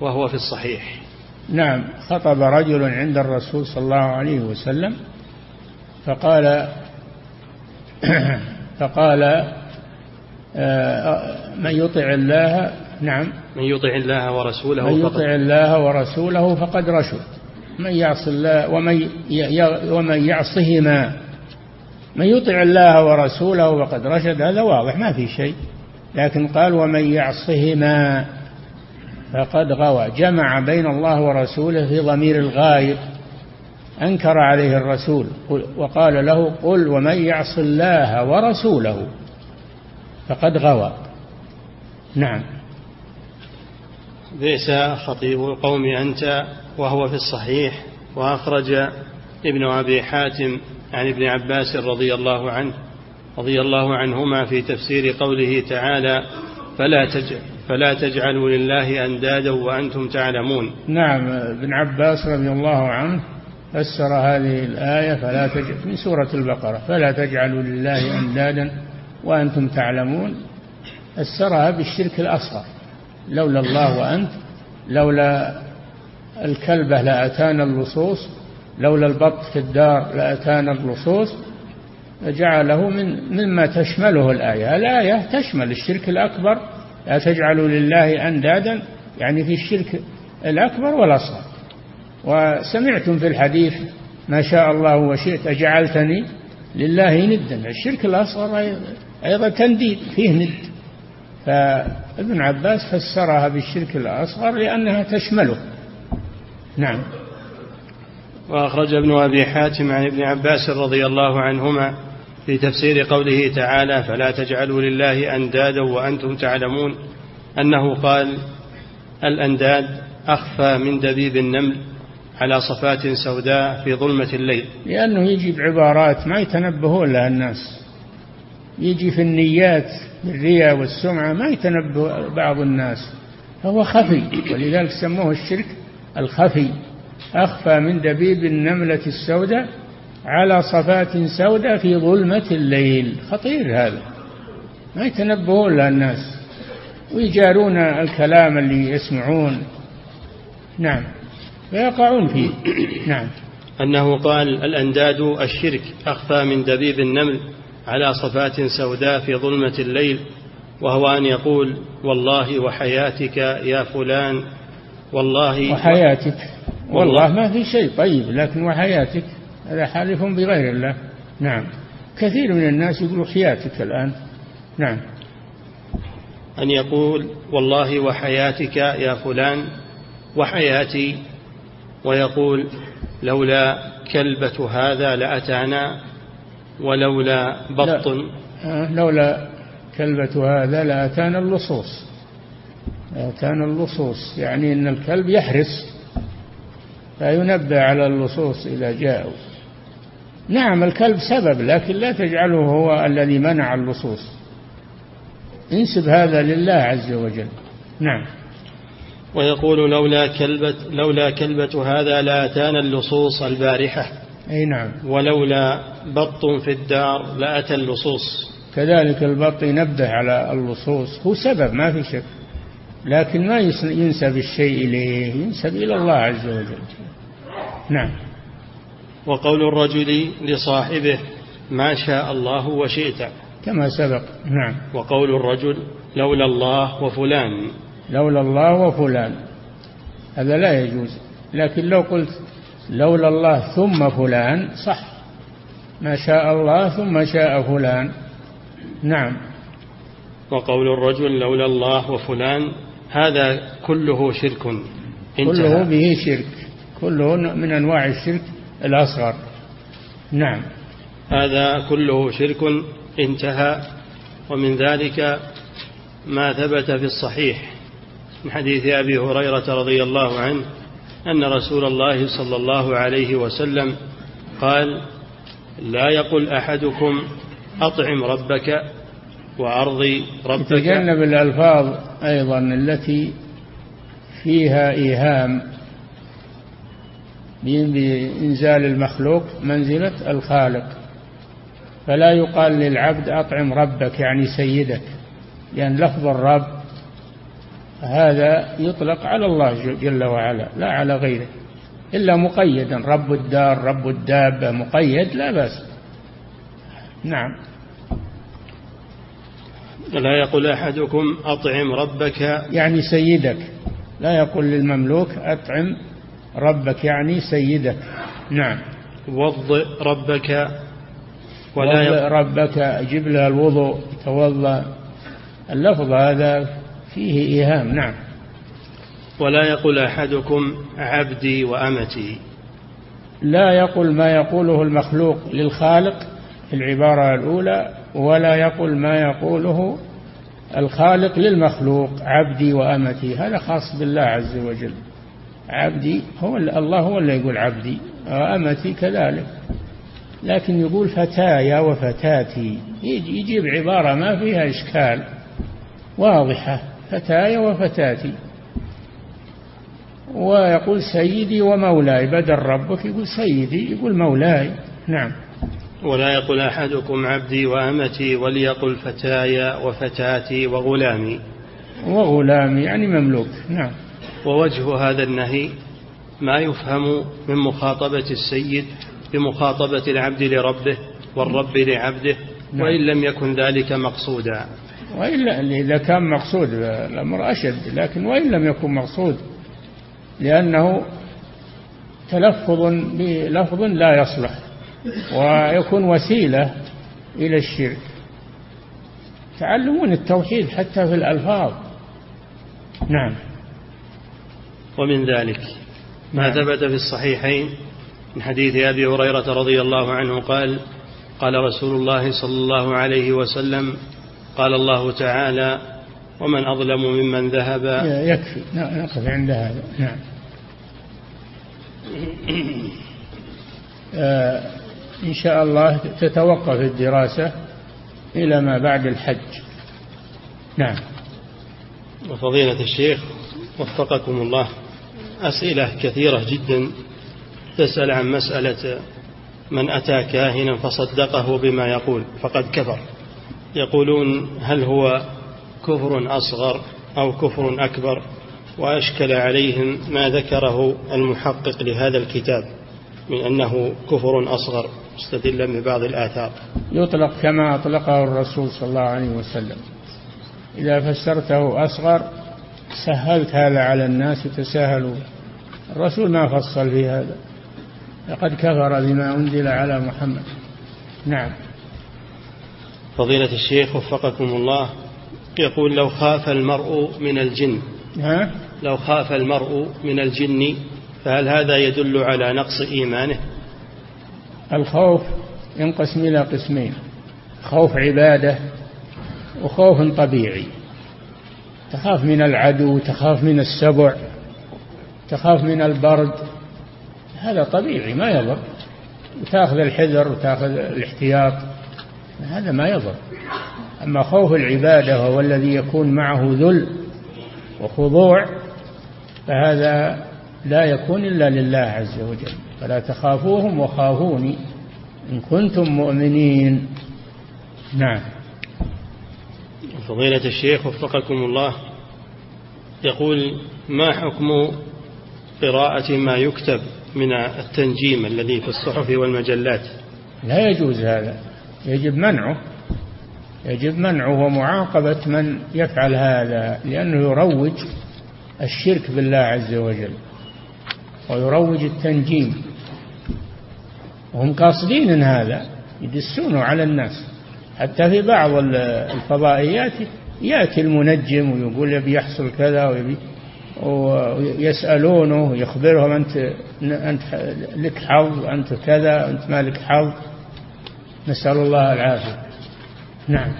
وهو في الصحيح. نعم. خطب رجل عند الرسول صلى الله عليه وسلم فقال <clears throat> <clears throat> فقال آه، من يطع الله نعم. من يطع الله ورسوله من يطع الله ورسوله فقد رشد. من يعص الله ومن ومن يعصهما. من يطع الله ورسوله فقد رشد هذا واضح ما في شيء. لكن قال ومن يعصهما فقد غوى. جمع بين الله ورسوله في ضمير الغايب أنكر عليه الرسول وقال له قل ومن يعص الله ورسوله فقد غوى. نعم. بئس خطيب القوم أنت وهو في الصحيح وأخرج ابن أبي حاتم عن ابن عباس رضي الله عنه رضي الله عنهما في تفسير قوله تعالى فلا تجعل فلا تجعلوا لله أندادا وأنتم تعلمون. نعم ابن عباس رضي الله عنه فسر هذه الآية فلا تجعل من سورة البقرة فلا تجعلوا لله أندادا وأنتم تعلمون. فسرها بالشرك الأصغر لولا الله وأنت لولا الكلبة لأتانا اللصوص لولا البط في الدار لأتانا اللصوص. فجعله من مما تشمله الآية. الآية تشمل الشرك الأكبر لا تجعلوا لله أندادا يعني في الشرك الأكبر والأصغر. وسمعتم في الحديث ما شاء الله وشئت أجعلتني لله ندا. الشرك الأصغر أيضا تنديد فيه ند. فابن عباس فسرها بالشرك الأصغر لأنها تشمله. نعم. وأخرج ابن أبي حاتم عن ابن عباس رضي الله عنهما في تفسير قوله تعالى فلا تجعلوا لله أندادا وأنتم تعلمون أنه قال الأنداد أخفى من دبيب النمل على صفات سوداء في ظلمة الليل. لأنه يجي بعبارات ما يتنبهون لها الناس. يجي في النيات بالرياء والسمعة ما يتنبه بعض الناس. فهو خفي ولذلك سموه الشرك الخفي. أخفى من دبيب النملة السوداء على صفات سوداء في ظلمة الليل. خطير هذا. ما يتنبهون لها الناس. ويجارون الكلام اللي يسمعون. نعم. فيقعون فيه. <coughs> نعم. أنه قال الأنداد الشرك أخفى من دبيب النمل على صفات سوداء في ظلمة الليل وهو أن يقول والله وحياتك يا فلان والله وحياتك. والله. ما في شيء طيب لكن وحياتك هذا حالف بغير الله. نعم. كثير من الناس يقولوا حياتك الآن. نعم. أن يقول والله وحياتك يا فلان وحياتي ويقول لولا كلبة هذا لأتانا ولولا بط لا. آه، لولا كلبة هذا لأتانا اللصوص. لأتانا اللصوص. يعني أن الكلب يحرس فينبه على اللصوص إذا جاءوا نعم الكلب سبب لكن لا تجعله هو الذي منع اللصوص. انسب هذا لله عز وجل. نعم. ويقول لولا كلبة لولا كلبة هذا لأتانا اللصوص البارحة. أي نعم. ولولا بط في الدار لأتى اللصوص. كذلك البط ينبه على اللصوص. هو سبب ما في شك. لكن ما ينسب الشيء إليه ينسب إلى الله عز وجل. نعم. وقول الرجل لصاحبه ما شاء الله وشئت. كما سبق. نعم. وقول الرجل لولا الله وفلان. لولا الله وفلان. هذا لا يجوز. لكن لو قلت لولا الله ثم فلان صح. ما شاء الله ثم شاء فلان. نعم. وقول الرجل لولا الله وفلان هذا كله شرك. انتهى. كله به شرك. كله من أنواع الشرك الأصغر. نعم. هذا كله شرك انتهى. ومن ذلك ما ثبت في الصحيح. من حديث أبي هريرة رضي الله عنه أن رسول الله صلى الله عليه وسلم قال لا يقل أحدكم أطعم ربك وارضي ربك. يتجنب الألفاظ أيضا التي فيها إيهام بإنزال المخلوق منزلة الخالق. فلا يقال للعبد أطعم ربك يعني سيدك لأن لفظ الرب هذا يطلق على الله جل وعلا لا على غيره. إلا مقيدا رب الدار رب الدابة مقيد لا بأس. نعم. لا يقول أحدكم أطعم ربك. يعني سيدك. لا يقول للمملوك أطعم ربك يعني سيدك. نعم. وضئ ربك. ولا ربك جب لها الوضوء توضأ. اللفظ هذا فيه إيهام نعم. ولا يقول أحدكم عبدي وأمتي. لا يقول ما يقوله المخلوق للخالق في العبارة الأولى ولا يقول ما يقوله الخالق للمخلوق عبدي وأمتي. هذا خاص بالله عز وجل. عبدي هو الله هو اللي يقول عبدي وأمتي كذلك. لكن يقول فتايا وفتاتي. يجيب عبارة ما فيها إشكال واضحة. فتاي وفتاتي. ويقول سيدي ومولاي بدل ربك يقول سيدي يقول مولاي. نعم. ولا يقول أحدكم عبدي وأمتي وليقل فتاي وفتاتي وغلامي. وغلامي يعني مملوك. نعم. ووجه هذا النهي ما يفهم من مخاطبة السيد بمخاطبة العبد لربه والرب لعبده نعم. وإن لم يكن ذلك مقصودا. وإلا إذا كان مقصود الأمر أشد لكن وإن لم يكن مقصود لأنه تلفظ بلفظ لا يصلح ويكون وسيلة إلى الشرك. تعلمون التوحيد حتى في الألفاظ. نعم. ومن ذلك ما نعم. ثبت في الصحيحين من حديث أبي هريرة رضي الله عنه قال قال رسول الله صلى الله عليه وسلم قال الله تعالى ومن أظلم ممن ذهب. يكفي. نقف عند هذا. نعم. آه إن شاء الله تتوقف الدراسة إلى ما بعد الحج. نعم. وفضيلة الشيخ وفقكم الله أسئلة كثيرة جدا. تسأل عن مسألة من أتى كاهنا فصدقه بما يقول فقد كفر. يقولون هل هو كفر أصغر أو كفر أكبر وأشكل عليهم ما ذكره المحقق لهذا الكتاب من أنه كفر أصغر مستدلا ببعض الآثار. يطلق كما أطلقه الرسول صلى الله عليه وسلم. إذا فسرته أصغر سهلت هذا على الناس يتساهلوا الرسول ما فصل في هذا. لقد كفر بما أنزل على محمد. نعم. فضيلة الشيخ وفقكم الله يقول لو خاف المرء من الجن ها؟ لو خاف المرء من الجن فهل هذا يدل على نقص إيمانه؟ الخوف ينقسم إلى قسمين خوف عبادة وخوف طبيعي. تخاف من العدو تخاف من السبع تخاف من البرد هذا طبيعي ما يضر. وتاخذ الحذر وتأخذ الاحتياط. هذا ما يضر. أما خوف العبادة وهو الذي يكون معه ذل وخضوع فهذا لا يكون إلا لله عز وجل. فلا تخافوهم وخافوني إن كنتم مؤمنين. نعم. فضيلة الشيخ وفقكم الله يقول ما حكم قراءة ما يكتب من التنجيم الذي في الصحف والمجلات؟ لا يجوز هذا. يجب منعه. يجب منعه ومعاقبة من يفعل هذا لأنه يروج الشرك بالله عز وجل ويروج التنجيم. وهم قاصدين إن هذا يدسونه على الناس. حتى في بعض الفضائيات يأتي المنجم ويقول يبي يحصل كذا ويبي ويسألونه ويخبرهم أنت أنت لك حظ أنت كذا أنت ما لك حظ. نسأل الله العافية. نعم.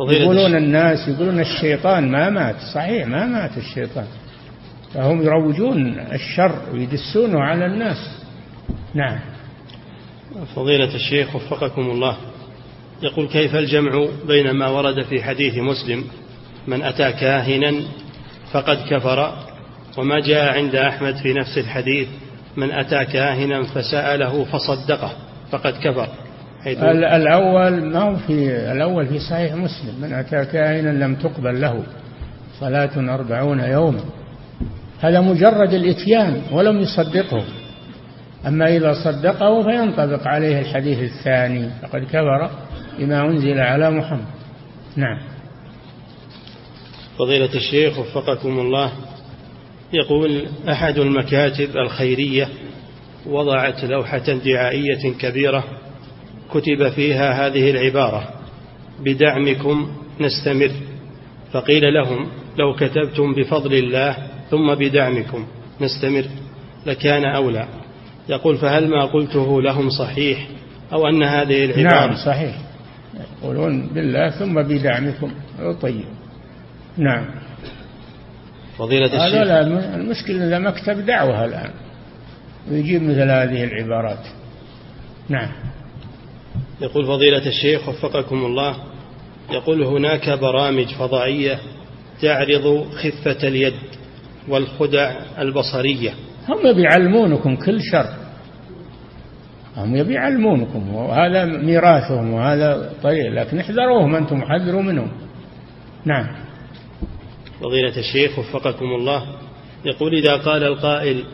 يقولون الناس يقولون الشيطان ما مات. صحيح ما مات الشيطان. فهم يروجون الشر ويدسونه على الناس. نعم. فضيلة الشيخ وفقكم الله. يقول كيف الجمع بين ما ورد في حديث مسلم؟ من أتى كاهنا فقد كفر وما جاء عند أحمد في نفس الحديث من أتى كاهنا فسأله فصدقه. فقد كفر. الأول ما هو في الأول في صحيح مسلم من أتى كاهنا لم تقبل له صلاة أربعون يوما. هذا مجرد الإتيان ولم يصدقه. أما إذا صدقه فينطبق عليه الحديث الثاني فقد كفر بما أنزل على محمد. نعم. فضيلة الشيخ وفقكم الله يقول أحد المكاتب الخيرية وضعت لوحة دعائية كبيرة كتب فيها هذه العبارة بدعمكم نستمر. فقيل لهم لو كتبتم بفضل الله ثم بدعمكم نستمر لكان أولى. يقول فهل ما قلته لهم صحيح أو أن هذه العبارة؟ نعم صحيح. يقولون بالله ثم بدعمكم. طيب. نعم. فضيلة الشيخ. هذا المشكلة إذا مكتب دعوة الآن. ويجيب مثل هذه العبارات. نعم. يقول فضيلة الشيخ وفقكم الله يقول هناك برامج فضائية تعرض خفة اليد والخدع البصرية. هم بيعلمونكم كل شر. هم يبي يعلمونكم وهذا ميراثهم وهذا طريق لكن احذروهم أنتم حذروا منهم. نعم. فضيلة الشيخ وفقكم الله يقول إذا قال القائل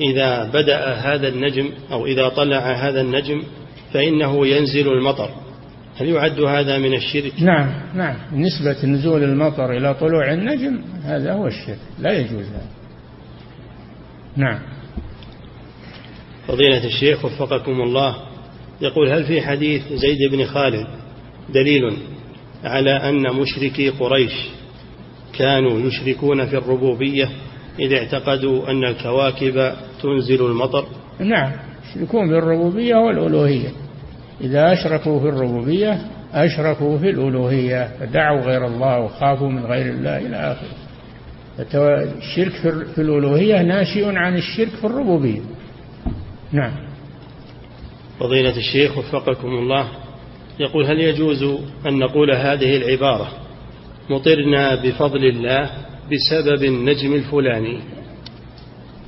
إذا بدأ هذا النجم أو إذا طلع هذا النجم فإنه ينزل المطر. هل يعد هذا من الشرك؟ نعم نعم. نسبة نزول المطر إلى طلوع النجم هذا هو الشرك لا يجوز هذا. نعم. فضيلة الشيخ وفقكم الله يقول هل في حديث زيد بن خالد دليل على أن مشركي قريش كانوا يشركون في الربوبية إذ اعتقدوا أن الكواكب تنزل المطر؟ نعم يشركون في الربوبية والألوهية. إذا أشركوا في الربوبية أشركوا في الألوهية فدعوا غير الله وخافوا من غير الله إلى آخره. الشرك في الألوهية ناشئ عن الشرك في الربوبية. نعم. فضيلة الشيخ وفقكم الله يقول هل يجوز أن نقول هذه العبارة مطرنا بفضل الله بسبب النجم الفلاني؟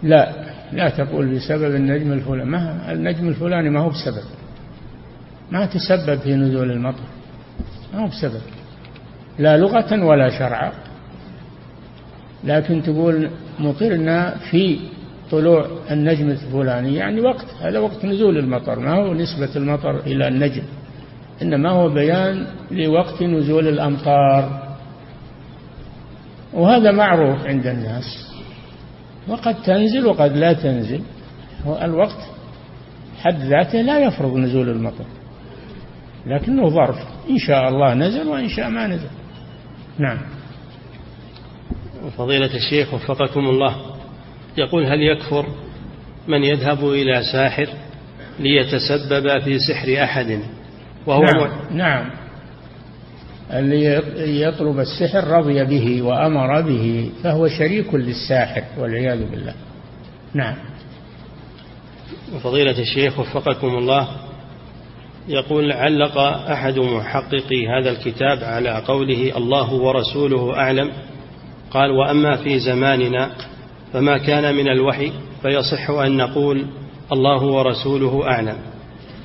لا. لا تقول بسبب النجم الفلاني. ما النجم الفلاني ما هو بسبب. ما تسبب في نزول المطر. ما هو بسبب. لا لغة ولا شرعا لكن تقول مطرنا في طلوع النجم الفلاني. يعني وقت هذا وقت نزول المطر. ما هو نسبة المطر إلى النجم. إنما هو بيان لوقت نزول الأمطار. وهذا معروف عند الناس. وقد تنزل وقد لا تنزل. الوقت حد ذاته لا يفرض نزول المطر. لكنه ظرف. إن شاء الله نزل وإن شاء ما نزل. نعم. فضيلة الشيخ وفقكم الله. يقول هل يكفر من يذهب إلى ساحر ليتسبب في سحر أحد؟ وهو نعم, نعم. اللي يطلب السحر رضي به وأمر به فهو شريك للساحر والعياذ بالله. نعم. فضيلة الشيخ وفقكم الله يقول علق أحد محققي هذا الكتاب على قوله الله ورسوله أعلم. قال وأما في زماننا فما كان من الوحي فيصح أن نقول الله ورسوله أعلم.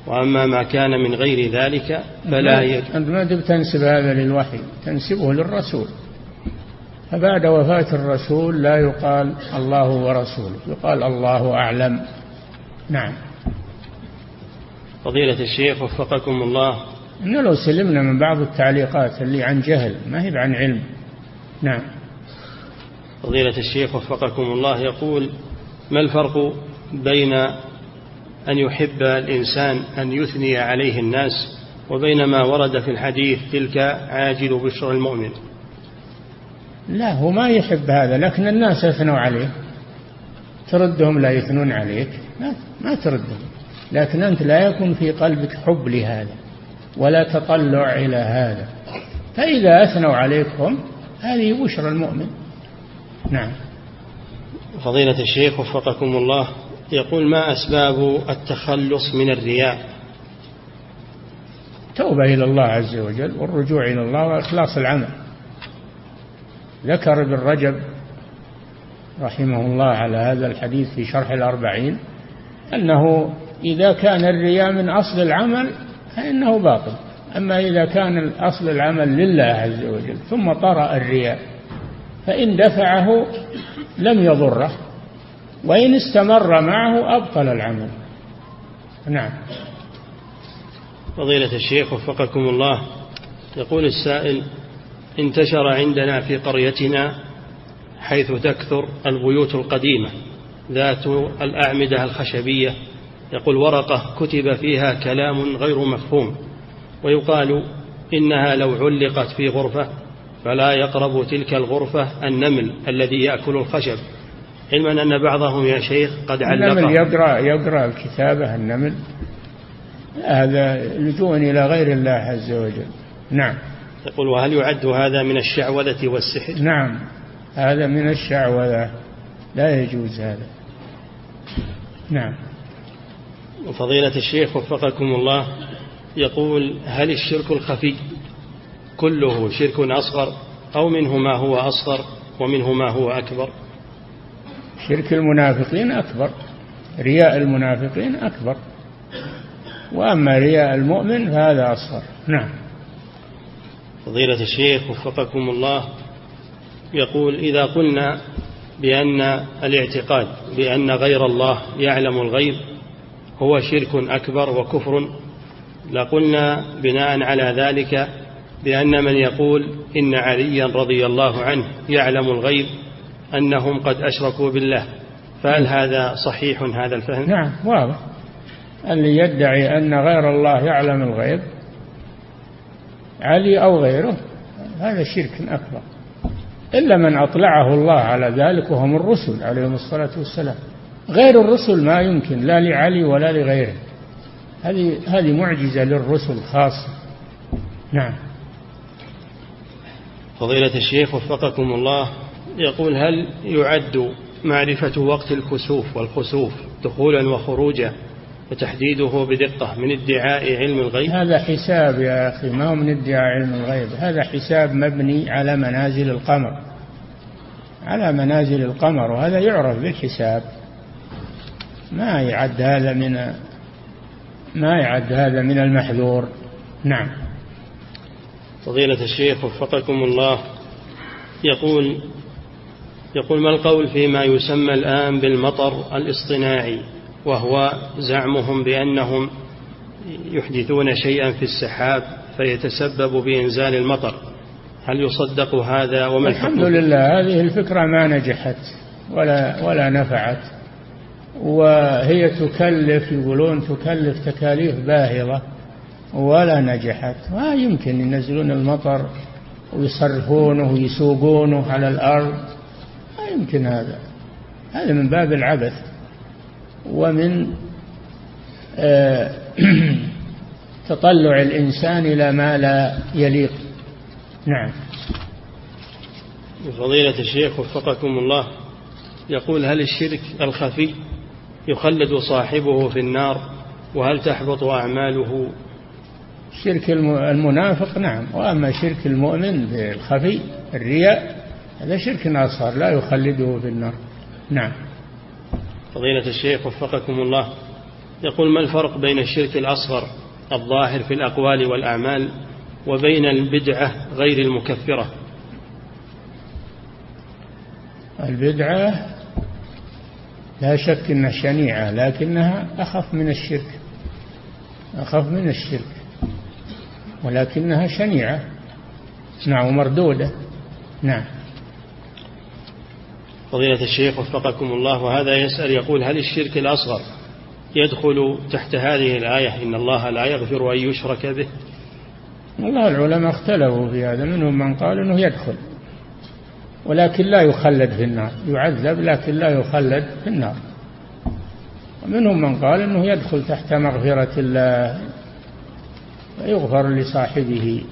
وأما ما كان من غير ذلك فلا يجب أنت ما تنسب هذا للوحي تنسبه للرسول. فبعد وفاة الرسول لا يقال الله ورسوله يقال الله أعلم. نعم. فضيلة الشيخ وفقكم الله. إنه لو سلمنا من بعض التعليقات اللي عن جهل ما هي عن علم. نعم. فضيلة الشيخ وفقكم الله يقول ما الفرق بين أن يحب الإنسان أن يثني عليه الناس وبين ما ورد في الحديث تلك عاجل بشر المؤمن. لا هو ما يحب هذا لكن الناس يثنوا عليه. تردهم لا يثنون عليك ما, ما تردهم. لكن أنت لا يكون في قلبك حب لهذا ولا تطلع إلى هذا. فإذا أثنوا عليكم هذه بشرى المؤمن. نعم. فضيلة الشيخ وفقكم الله يقول ما أسباب التخلص من الرياء؟ توبة إلى الله عز وجل والرجوع إلى الله وإخلاص العمل. ذكر ابن رجب رحمه الله على هذا الحديث في شرح الأربعين أنه إذا كان الرياء من أصل العمل فإنه باطل. أما إذا كان أصل العمل لله عز وجل ثم طرأ الرياء فإن دفعه لم يضره. وإن استمر معه أبطل العمل. نعم. فضيلة الشيخ وفقكم الله يقول السائل انتشر عندنا في قريتنا حيث تكثر البيوت القديمة ذات الأعمدة الخشبية. يقول ورقة كتب فيها كلام غير مفهوم ويقال إنها لو علقت في غرفة فلا يقرب تلك الغرفة النمل الذي يأكل الخشب. علما أن بعضهم يا شيخ قد علق النمل يقرأ يقرأ الكتابة النمل. هذا لجوء إلى غير الله عز وجل. نعم. يقول وهل يعد هذا من الشعوذة والسحر؟ نعم. هذا من الشعوذة. لا يجوز هذا. نعم. وفضيلة الشيخ وفقكم الله يقول هل الشرك الخفي كله شرك أصغر؟ أو منه ما هو أصغر ومنه ما هو أكبر؟ شرك المنافقين أكبر رياء المنافقين أكبر. وأما رياء المؤمن فهذا أصغر. نعم. فضيلة الشيخ وفقكم الله يقول إذا قلنا بأن الاعتقاد بأن غير الله يعلم الغيب هو شرك أكبر وكفر لقلنا بناء على ذلك بأن من يقول إن عليا رضي الله عنه يعلم الغيب أنهم قد أشركوا بالله. فهل هذا صحيح هذا الفهم؟ نعم واضح. اللي يدعي أن غير الله يعلم الغيب علي أو غيره هذا شرك أكبر. إلا من أطلعه الله على ذلك وهم الرسل عليهم الصلاة والسلام. غير الرسل ما يمكن لا لعلي ولا لغيره. هذه هذه معجزة للرسل خاصة. نعم. فضيلة الشيخ وفقكم الله. يقول هل يعد معرفة وقت الكسوف والخسوف دخولا وخروجا وتحديده بدقة من ادعاء علم الغيب؟ هذا حساب يا أخي ما هو من ادعاء علم الغيب؟ هذا حساب مبني على منازل القمر على منازل القمر وهذا يعرف بالحساب. ما يعد هذا من ما يعد هذا من المحذور. نعم. فضيلة الشيخ وفقكم الله يقول يقول ما القول فيما يسمى الآن بالمطر الاصطناعي وهو زعمهم بأنهم يحدثون شيئا في السحاب فيتسبب بإنزال المطر. هل يصدق هذا وما الحمد لله هذه الفكرة ما نجحت ولا ولا نفعت وهي تكلف يقولون تكلف تكاليف باهظة ولا نجحت. ما يمكن ينزلون المطر ويصرفونه ويسوقونه على الأرض. يمكن هذا. هذا من باب العبث ومن آه، <clears throat> تطلع الإنسان إلى ما لا يليق. نعم. فضيلة الشيخ وفقكم الله يقول هل الشرك الخفي يخلد صاحبه في النار وهل تحبط أعماله؟ شرك المنافق نعم. وأما شرك المؤمن بالخفي الرياء هذا شرك أصغر لا يخلده في النار. نعم. فضيلة الشيخ وفقكم الله يقول ما الفرق بين الشرك الأصغر الظاهر في الأقوال والأعمال وبين البدعة غير المكفرة؟ البدعة لا شك أنها شنيعة لكنها أخف من الشرك أخف من الشرك ولكنها شنيعة. نعم مردودة نعم. فضيلة الشيخ وفقكم الله وهذا يسأل يقول هل الشرك الأصغر يدخل تحت هذه الآية إن الله لا يغفر أن يشرك به؟ والله العلماء اختلفوا في هذا منهم من قال أنه يدخل ولكن لا يخلد في النار يعذب لكن لا يخلد في النار. ومنهم من قال أنه يدخل تحت مغفرة الله ويغفر لصاحبه.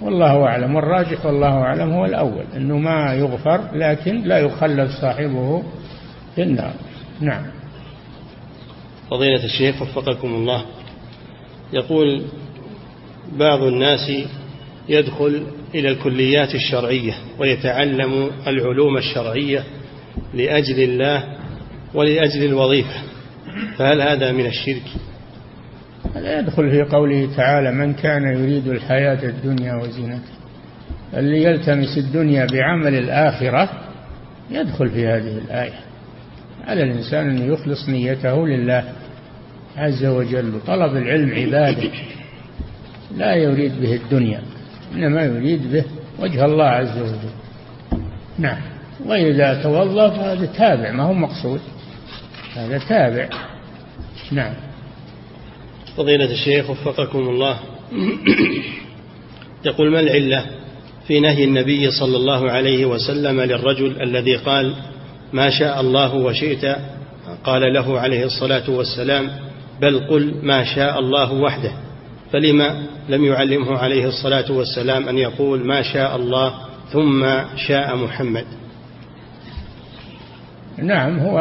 والله أعلم والراجح والله أعلم هو الأول أنه ما يغفر لكن لا يخلد صاحبه في النار. نعم. فضيلة الشيخ وفقكم الله يقول بعض الناس يدخل إلى الكليات الشرعية ويتعلم العلوم الشرعية لأجل الله ولأجل الوظيفة فهل هذا من الشرك؟ هذا يدخل في قوله تعالى من كان يريد الحياة الدنيا وزينتها اللي يلتمس الدنيا بعمل الآخرة يدخل في هذه الآية. على الإنسان أن يخلص نيته لله عز وجل طلب العلم عباده لا يريد به الدنيا إنما يريد به وجه الله عز وجل. نعم. وإذا توظف هذا تابع ما هو مقصود؟ هذا تابع. نعم. فضيلة الشيخ وفقكم الله. يقول ما العلة في نهي النبي صلى الله عليه وسلم للرجل الذي قال ما شاء الله وشئت قال له عليه الصلاة والسلام بل قل ما شاء الله وحده فلما لم يعلمه عليه الصلاة والسلام أن يقول ما شاء الله ثم شاء محمد نعم هو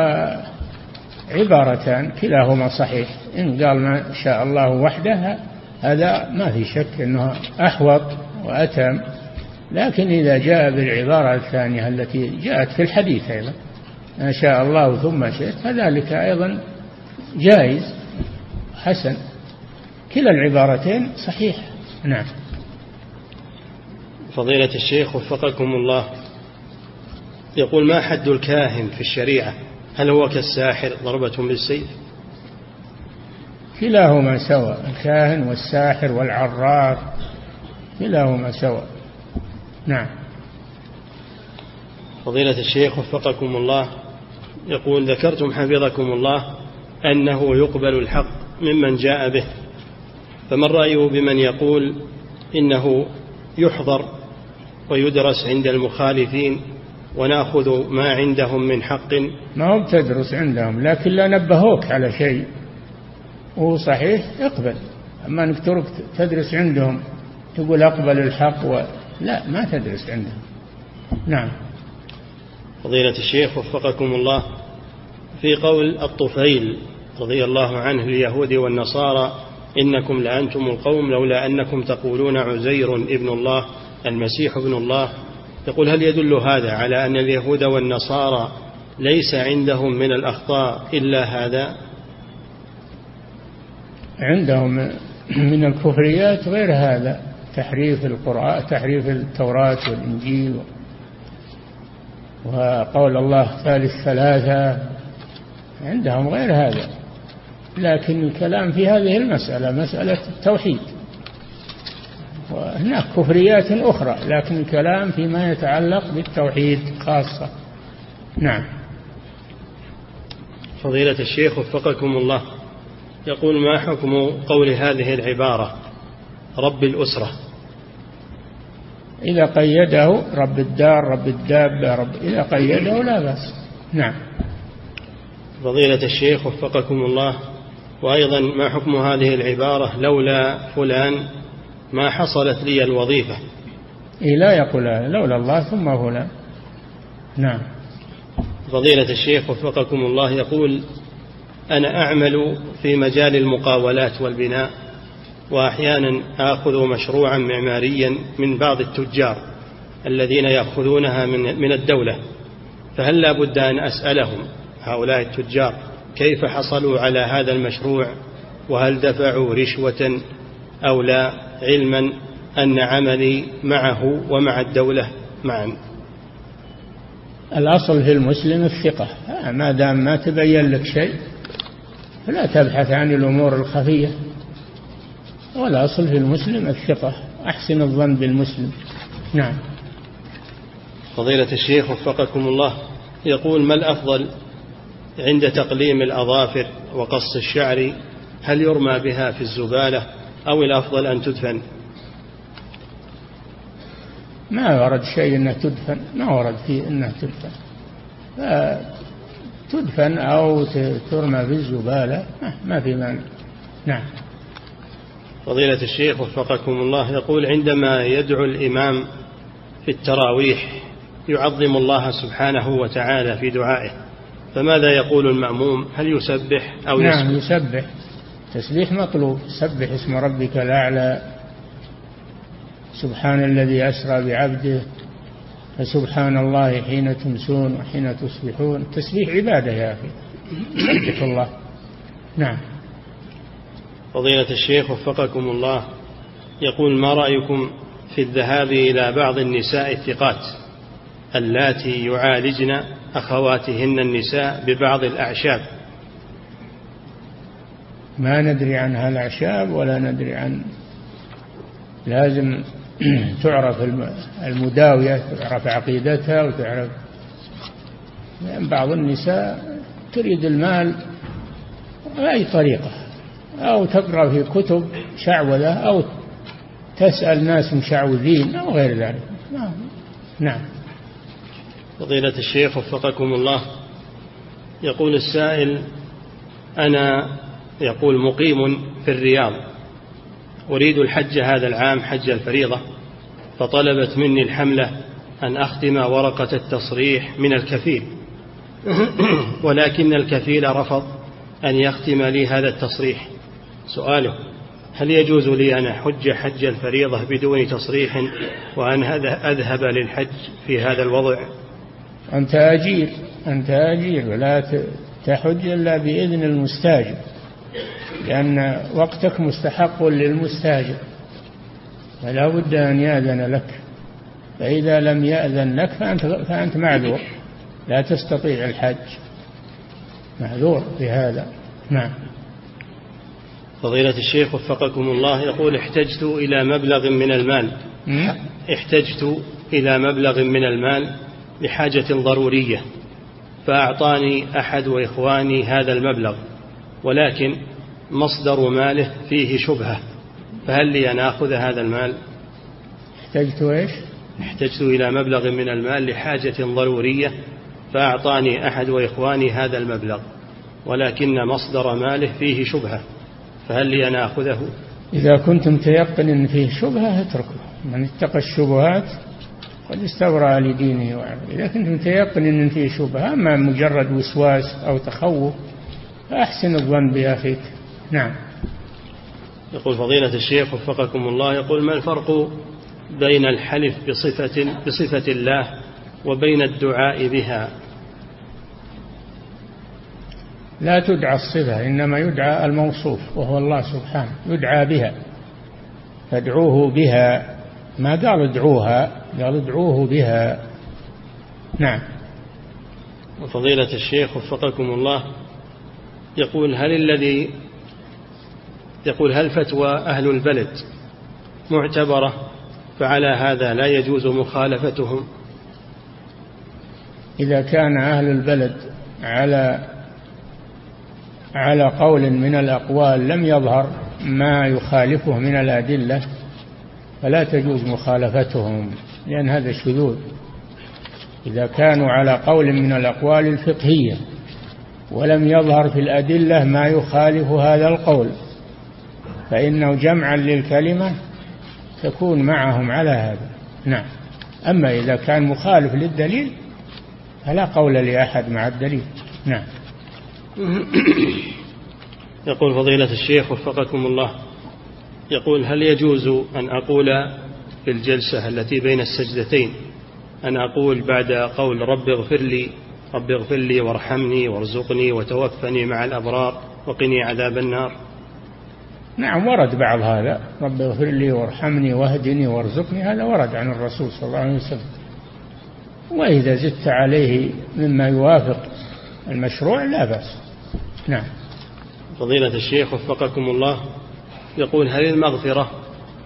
عبارتان كلاهما صحيح. إن قال ما شاء الله وحده هذا ما في شك أنه أحوط وأتم. لكن إذا جاء بالعبارة الثانية التي جاءت في الحديث أيضا ما شاء الله ثم شئت فذلك أيضا جائز حسن. كلا العبارتين صحيح. نعم. فضيلة الشيخ وفقكم الله. يقول ما حد الكاهن في الشريعة؟ هل هو كالساحر ضربة بالسيف كلاهما سواء الكاهن والساحر والعراف كلاهما سواء. نعم. فضيلة الشيخ وفقكم الله يقول ذكرتم حفظكم الله أنه يقبل الحق ممن جاء به فما الرأي بمن يقول إنه يحضر ويدرس عند المخالفين وناخذ ما عندهم من حق. ما هو تدرس عندهم لكن لا نبهوك على شيء. وهو صحيح اقبل. أما أنك ترك تدرس عندهم تقول أقبل الحق و... لا ما تدرس عندهم. نعم. فضيلة الشيخ وفقكم الله. في قول الطفيل رضي الله عنه اليهود والنصارى إنكم لأنتم القوم لولا أنكم تقولون عزير ابن الله المسيح ابن الله يقول هل يدل هذا على أن اليهود والنصارى ليس عندهم من الأخطاء إلا هذا؟ عندهم من الكفريات غير هذا تحريف القرآن تحريف التوراة والإنجيل وقول الله ثالث ثلاثة عندهم غير هذا. لكن الكلام في هذه المسألة مسألة التوحيد. وهناك كفريات أخرى لكن الكلام فيما يتعلق بالتوحيد خاصة. نعم. فضيلة الشيخ وفقكم الله يقول ما حكم قول هذه العبارة رب الأسرة إذا قيده رب الدار رب الدابة رب إذا قيده لا بأس. نعم. فضيلة الشيخ وفقكم الله وأيضا ما حكم هذه العبارة لولا فلان ما حصلت لي الوظيفة. إيه لا يقول لولا الله ثم فلان نعم. فضيلة الشيخ وفقكم الله يقول أنا أعمل في مجال المقاولات والبناء وأحيانا آخذ مشروعا معماريا من بعض التجار الذين يأخذونها من, من الدولة. فهل لا بد أن أسألهم هؤلاء التجار كيف حصلوا على هذا المشروع؟ وهل دفعوا رشوة أو لا؟ علما أن عملي معه ومع الدولة معا. الأصل في المسلم الثقة. ما دام ما تبين لك شيء فلا تبحث عن الأمور الخفية. والأصل في المسلم الثقة. أحسن الظن بالمسلم. نعم. فضيلة الشيخ وفقكم الله يقول ما الأفضل عند تقليم الأظافر وقص الشعر؟ هل يرمى بها في الزبالة أو الأفضل أن تدفن؟ ما ورد شيء أنها تدفن ما ورد فيه أنها تدفن. تدفن أو ترمى في الزبالة ما في مانع. نعم. فضيلة الشيخ وفقكم الله يقول عندما يدعو الإمام في التراويح يعظم الله سبحانه وتعالى في دعائه فماذا يقول المأموم؟ هل يسبح أو نعم يسبح. تسبيح مطلوب. سبح اسم ربك الأعلى. سبحان الذي أسرى بعبده. فسبحان الله حين تمسون وحين تصبحون. تسبيح عبادة يا أخي. سبح الله. نعم. فضيلة الشيخ وفقكم الله. يقول ما رأيكم في الذهاب إلى بعض النساء الثقات اللاتي يعالجن أخواتهن النساء ببعض الأعشاب؟ ما ندري عنها الأعشاب ولا ندري عن لازم <clears throat> تعرف المداوية تعرف عقيدتها وتعرف بعض النساء تريد المال بأي طريقة أو تقرأ في كتب شعوذة أو تسأل ناس مشعوذين أو غير ذلك. نعم. فضيلة الشيخ وفقكم الله يقول السائل أنا يقول مقيم في الرياض. أريد الحج هذا العام حج الفريضة. فطلبت مني الحملة أن أختم ورقة التصريح من الكفيل. <clears throat> ولكن الكفيل رفض أن يختم لي هذا التصريح. سؤاله هل يجوز لي أن أحج حج الفريضة بدون تصريح وأن أذهب للحج في هذا الوضع؟ أنت أجير أنت أجير. ولا تحج إلا بإذن المستاجر. لأن وقتك مستحق للمستاجر. فلا بد أن يأذن لك. فإذا لم يأذن لك فأنت, فأنت معذور. لا تستطيع الحج. معذور بهذا. نعم. فضيلة الشيخ وفقكم الله يقول احتجت إلى مبلغ من المال. احتجت إلى مبلغ من المال لحاجة ضرورية فأعطاني أحد وإخواني هذا المبلغ ولكن مصدر ماله فيه شبهة فهل لي أن آخذ هذا المال؟ احتجت إيش؟ احتجت إلى مبلغ من المال لحاجة ضرورية فأعطاني أحد وإخواني هذا المبلغ ولكن مصدر ماله فيه شبهة فهل لي أن آخذه؟ إذا كنت متيقن أن فيه شبهة اتركه من اتقى الشبهات قد استبرأ لدينه وعرضه إذا كنت متيقن أن فيه شبهة أما مجرد وسواس أو تخوف فأحسن الظن بأخيك. نعم. يقول فضيلة الشيخ وفقكم الله يقول ما الفرق بين الحلف بصفة بصفة الله وبين الدعاء بها؟ لا تدعى الصفة إنما يدعى الموصوف وهو الله سبحانه يدعى بها. فادعوه بها. ما قال ادعوها؟ قال ادعوه بها. نعم. وفضيلة الشيخ وفقكم الله يقول هل الذي يقول هل فتوى أهل البلد معتبرة فعلى هذا لا يجوز مخالفتهم؟ إذا كان أهل البلد على على قول من الأقوال لم يظهر ما يخالفه من الأدلة فلا تجوز مخالفتهم لأن هذا شذوذ. إذا كانوا على قول من الأقوال الفقهية ولم يظهر في الأدلة ما يخالف هذا القول. فإنه جمعا للكلمة تكون معهم على هذا. نعم. أما إذا كان مخالف للدليل فلا قول لأحد مع الدليل. نعم. <coughs> يقول فضيلة الشيخ وفقكم الله يقول هل يجوز أن أقول في الجلسة التي بين السجدتين أن أقول بعد قول رب اغفر لي رب اغفر لي وارحمني وارزقني وتوفني مع الأبرار وقني عذاب النار؟ نعم ورد بعض هذا. رب اغفر لي وارحمني واهدني وارزقني. هذا ورد عن الرسول صلى الله عليه وسلم. وإذا زدت عليه مما يوافق المشروع لا بأس. نعم. فضيلة الشيخ وفقكم الله يقول هل المغفرة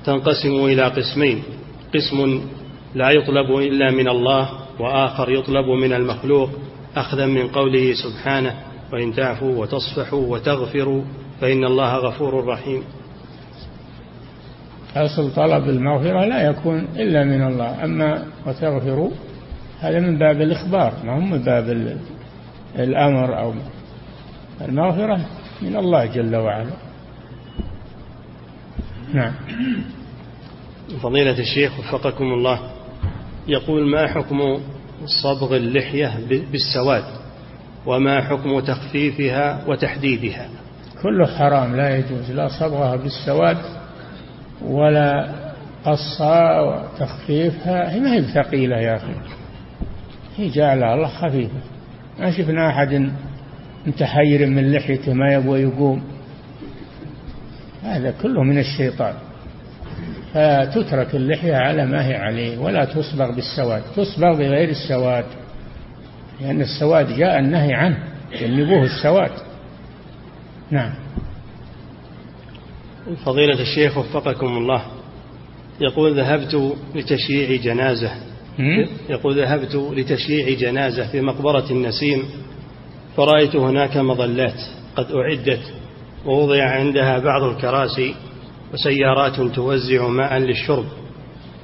تنقسم إلى قسمين؟ قسم لا يطلب إلا من الله وآخر يطلب من المخلوق أخذا من قوله سبحانه وإن تعفوا وتصفحوا وتغفروا فإن الله غفور رحيم. أصل طلب المغفرة لا يكون إلا من الله. أما وتغفروا هذا من باب الإخبار ما هو من باب الأمر أو المغفرة من الله جل وعلا. نعم. فضيلة الشيخ وفقكم الله يقول ما حكم صبغ اللحية بالسواد؟ وما حكم تخفيفها وتحديدها؟ كله حرام لا يجوز لا صبغها بالسواد ولا قصها وتخفيفها. هي ما هي ثقيلة يا أخي. هي جعلها الله خفيفة. ما شفنا أحد متحير من لحيته ما يبغى يقوم. هذا كله من الشيطان. فتترك اللحية على ما هي عليه ولا تصبغ بالسواد. تصبغ بغير السواد لأن السواد جاء النهي عنه جنبوه السواد. نعم. فضيلة الشيخ وفقكم الله يقول ذهبت لتشييع جنازة يقول ذهبت لتشييع جنازة في مقبرة النسيم فرأيت هناك مظلات قد أعدت ووضع عندها بعض الكراسي وسيارات توزع ماء للشرب.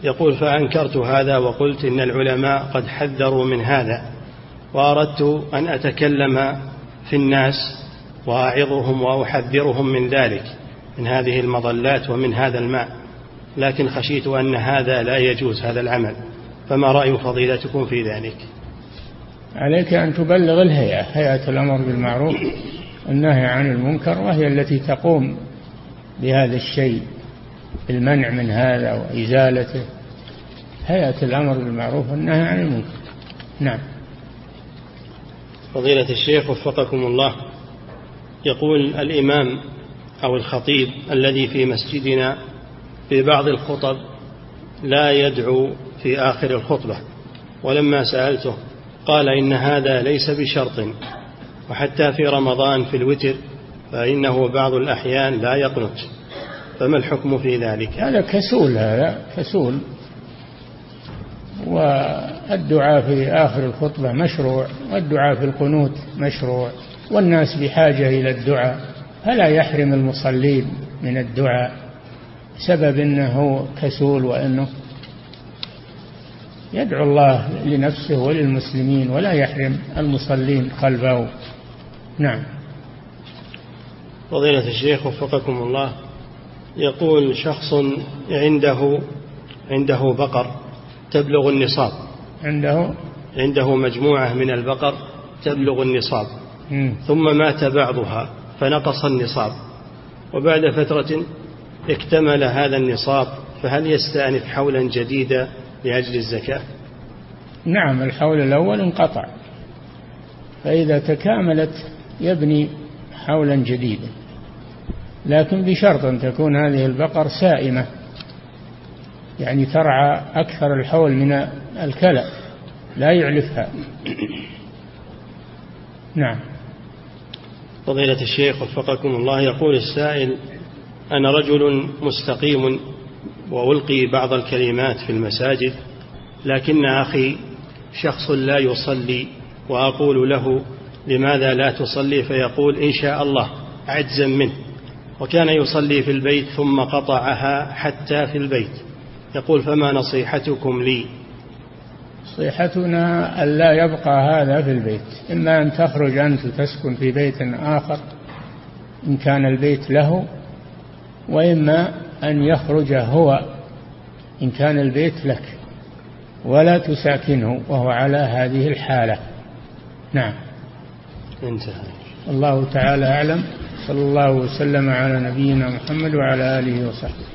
يقول فأنكرت هذا وقلت إن العلماء قد حذروا من هذا وأردت أن أتكلم في الناس وأعظهم وأحذرهم من ذلك من هذه المظلات ومن هذا الماء. لكن خشيت أن هذا لا يجوز هذا العمل. فما رأي فضيلتكم في ذلك؟ عليك أن تبلغ الهيئة هيئة الأمر بالمعروف النهي عن المنكر وهي التي تقوم بهذا الشيء المنع من هذا وإزالته. هيئة الأمر بالمعروف والنهي عن المنكر. نعم. فضيلة الشيخ وفقكم الله. يقول الإمام أو الخطيب الذي في مسجدنا في بعض الخطب لا يدعو في آخر الخطبة ولما سألته قال إن هذا ليس بشرط وحتى في رمضان في الوتر فإنه بعض الأحيان لا يقنت. فما الحكم في ذلك؟ هذا كسول هذا كسول. والدعاء في آخر الخطبة مشروع والدعاء في القنوت مشروع. والناس بحاجة إلى الدعاء. فلا يحرم المصلين من الدعاء. سبب أنه كسول وأنه يدعو الله لنفسه وللمسلمين ولا يحرم المصلين خلفه. نعم. فضيلة الشيخ وفقكم الله. يقول شخص عنده عنده بقر تبلغ النصاب. عنده؟ عنده مجموعة من البقر تبلغ النصاب. ثم مات بعضها فنقص النصاب. وبعد فترة اكتمل هذا النصاب فهل يستأنف حولا جديدا لأجل الزكاة؟ نعم الحول الأول انقطع. فإذا تكاملت يبني حولا جديدا. لكن بشرط أن تكون هذه البقر سائمة. يعني ترعى أكثر الحول من الكلى لا يعلفها. نعم. فضيلة الشيخ وفقكم الله يقول السائل أنا رجل مستقيم وألقي بعض الكلمات في المساجد لكن أخي شخص لا يصلي وأقول له لماذا لا تصلي؟ فيقول إن شاء الله عجزا منه. وكان يصلي في البيت ثم قطعها حتى في البيت. يقول فما نصيحتكم لي؟ نصيحتنا ألا يبقى هذا في البيت إما أن تخرج أنت تسكن في بيت آخر إن كان البيت له وإما أن يخرج هو إن كان البيت لك ولا تساكنه وهو على هذه الحالة. نعم. انتهى. الله تعالى أعلم صلى الله وسلم على نبينا محمد وعلى آله وصحبه.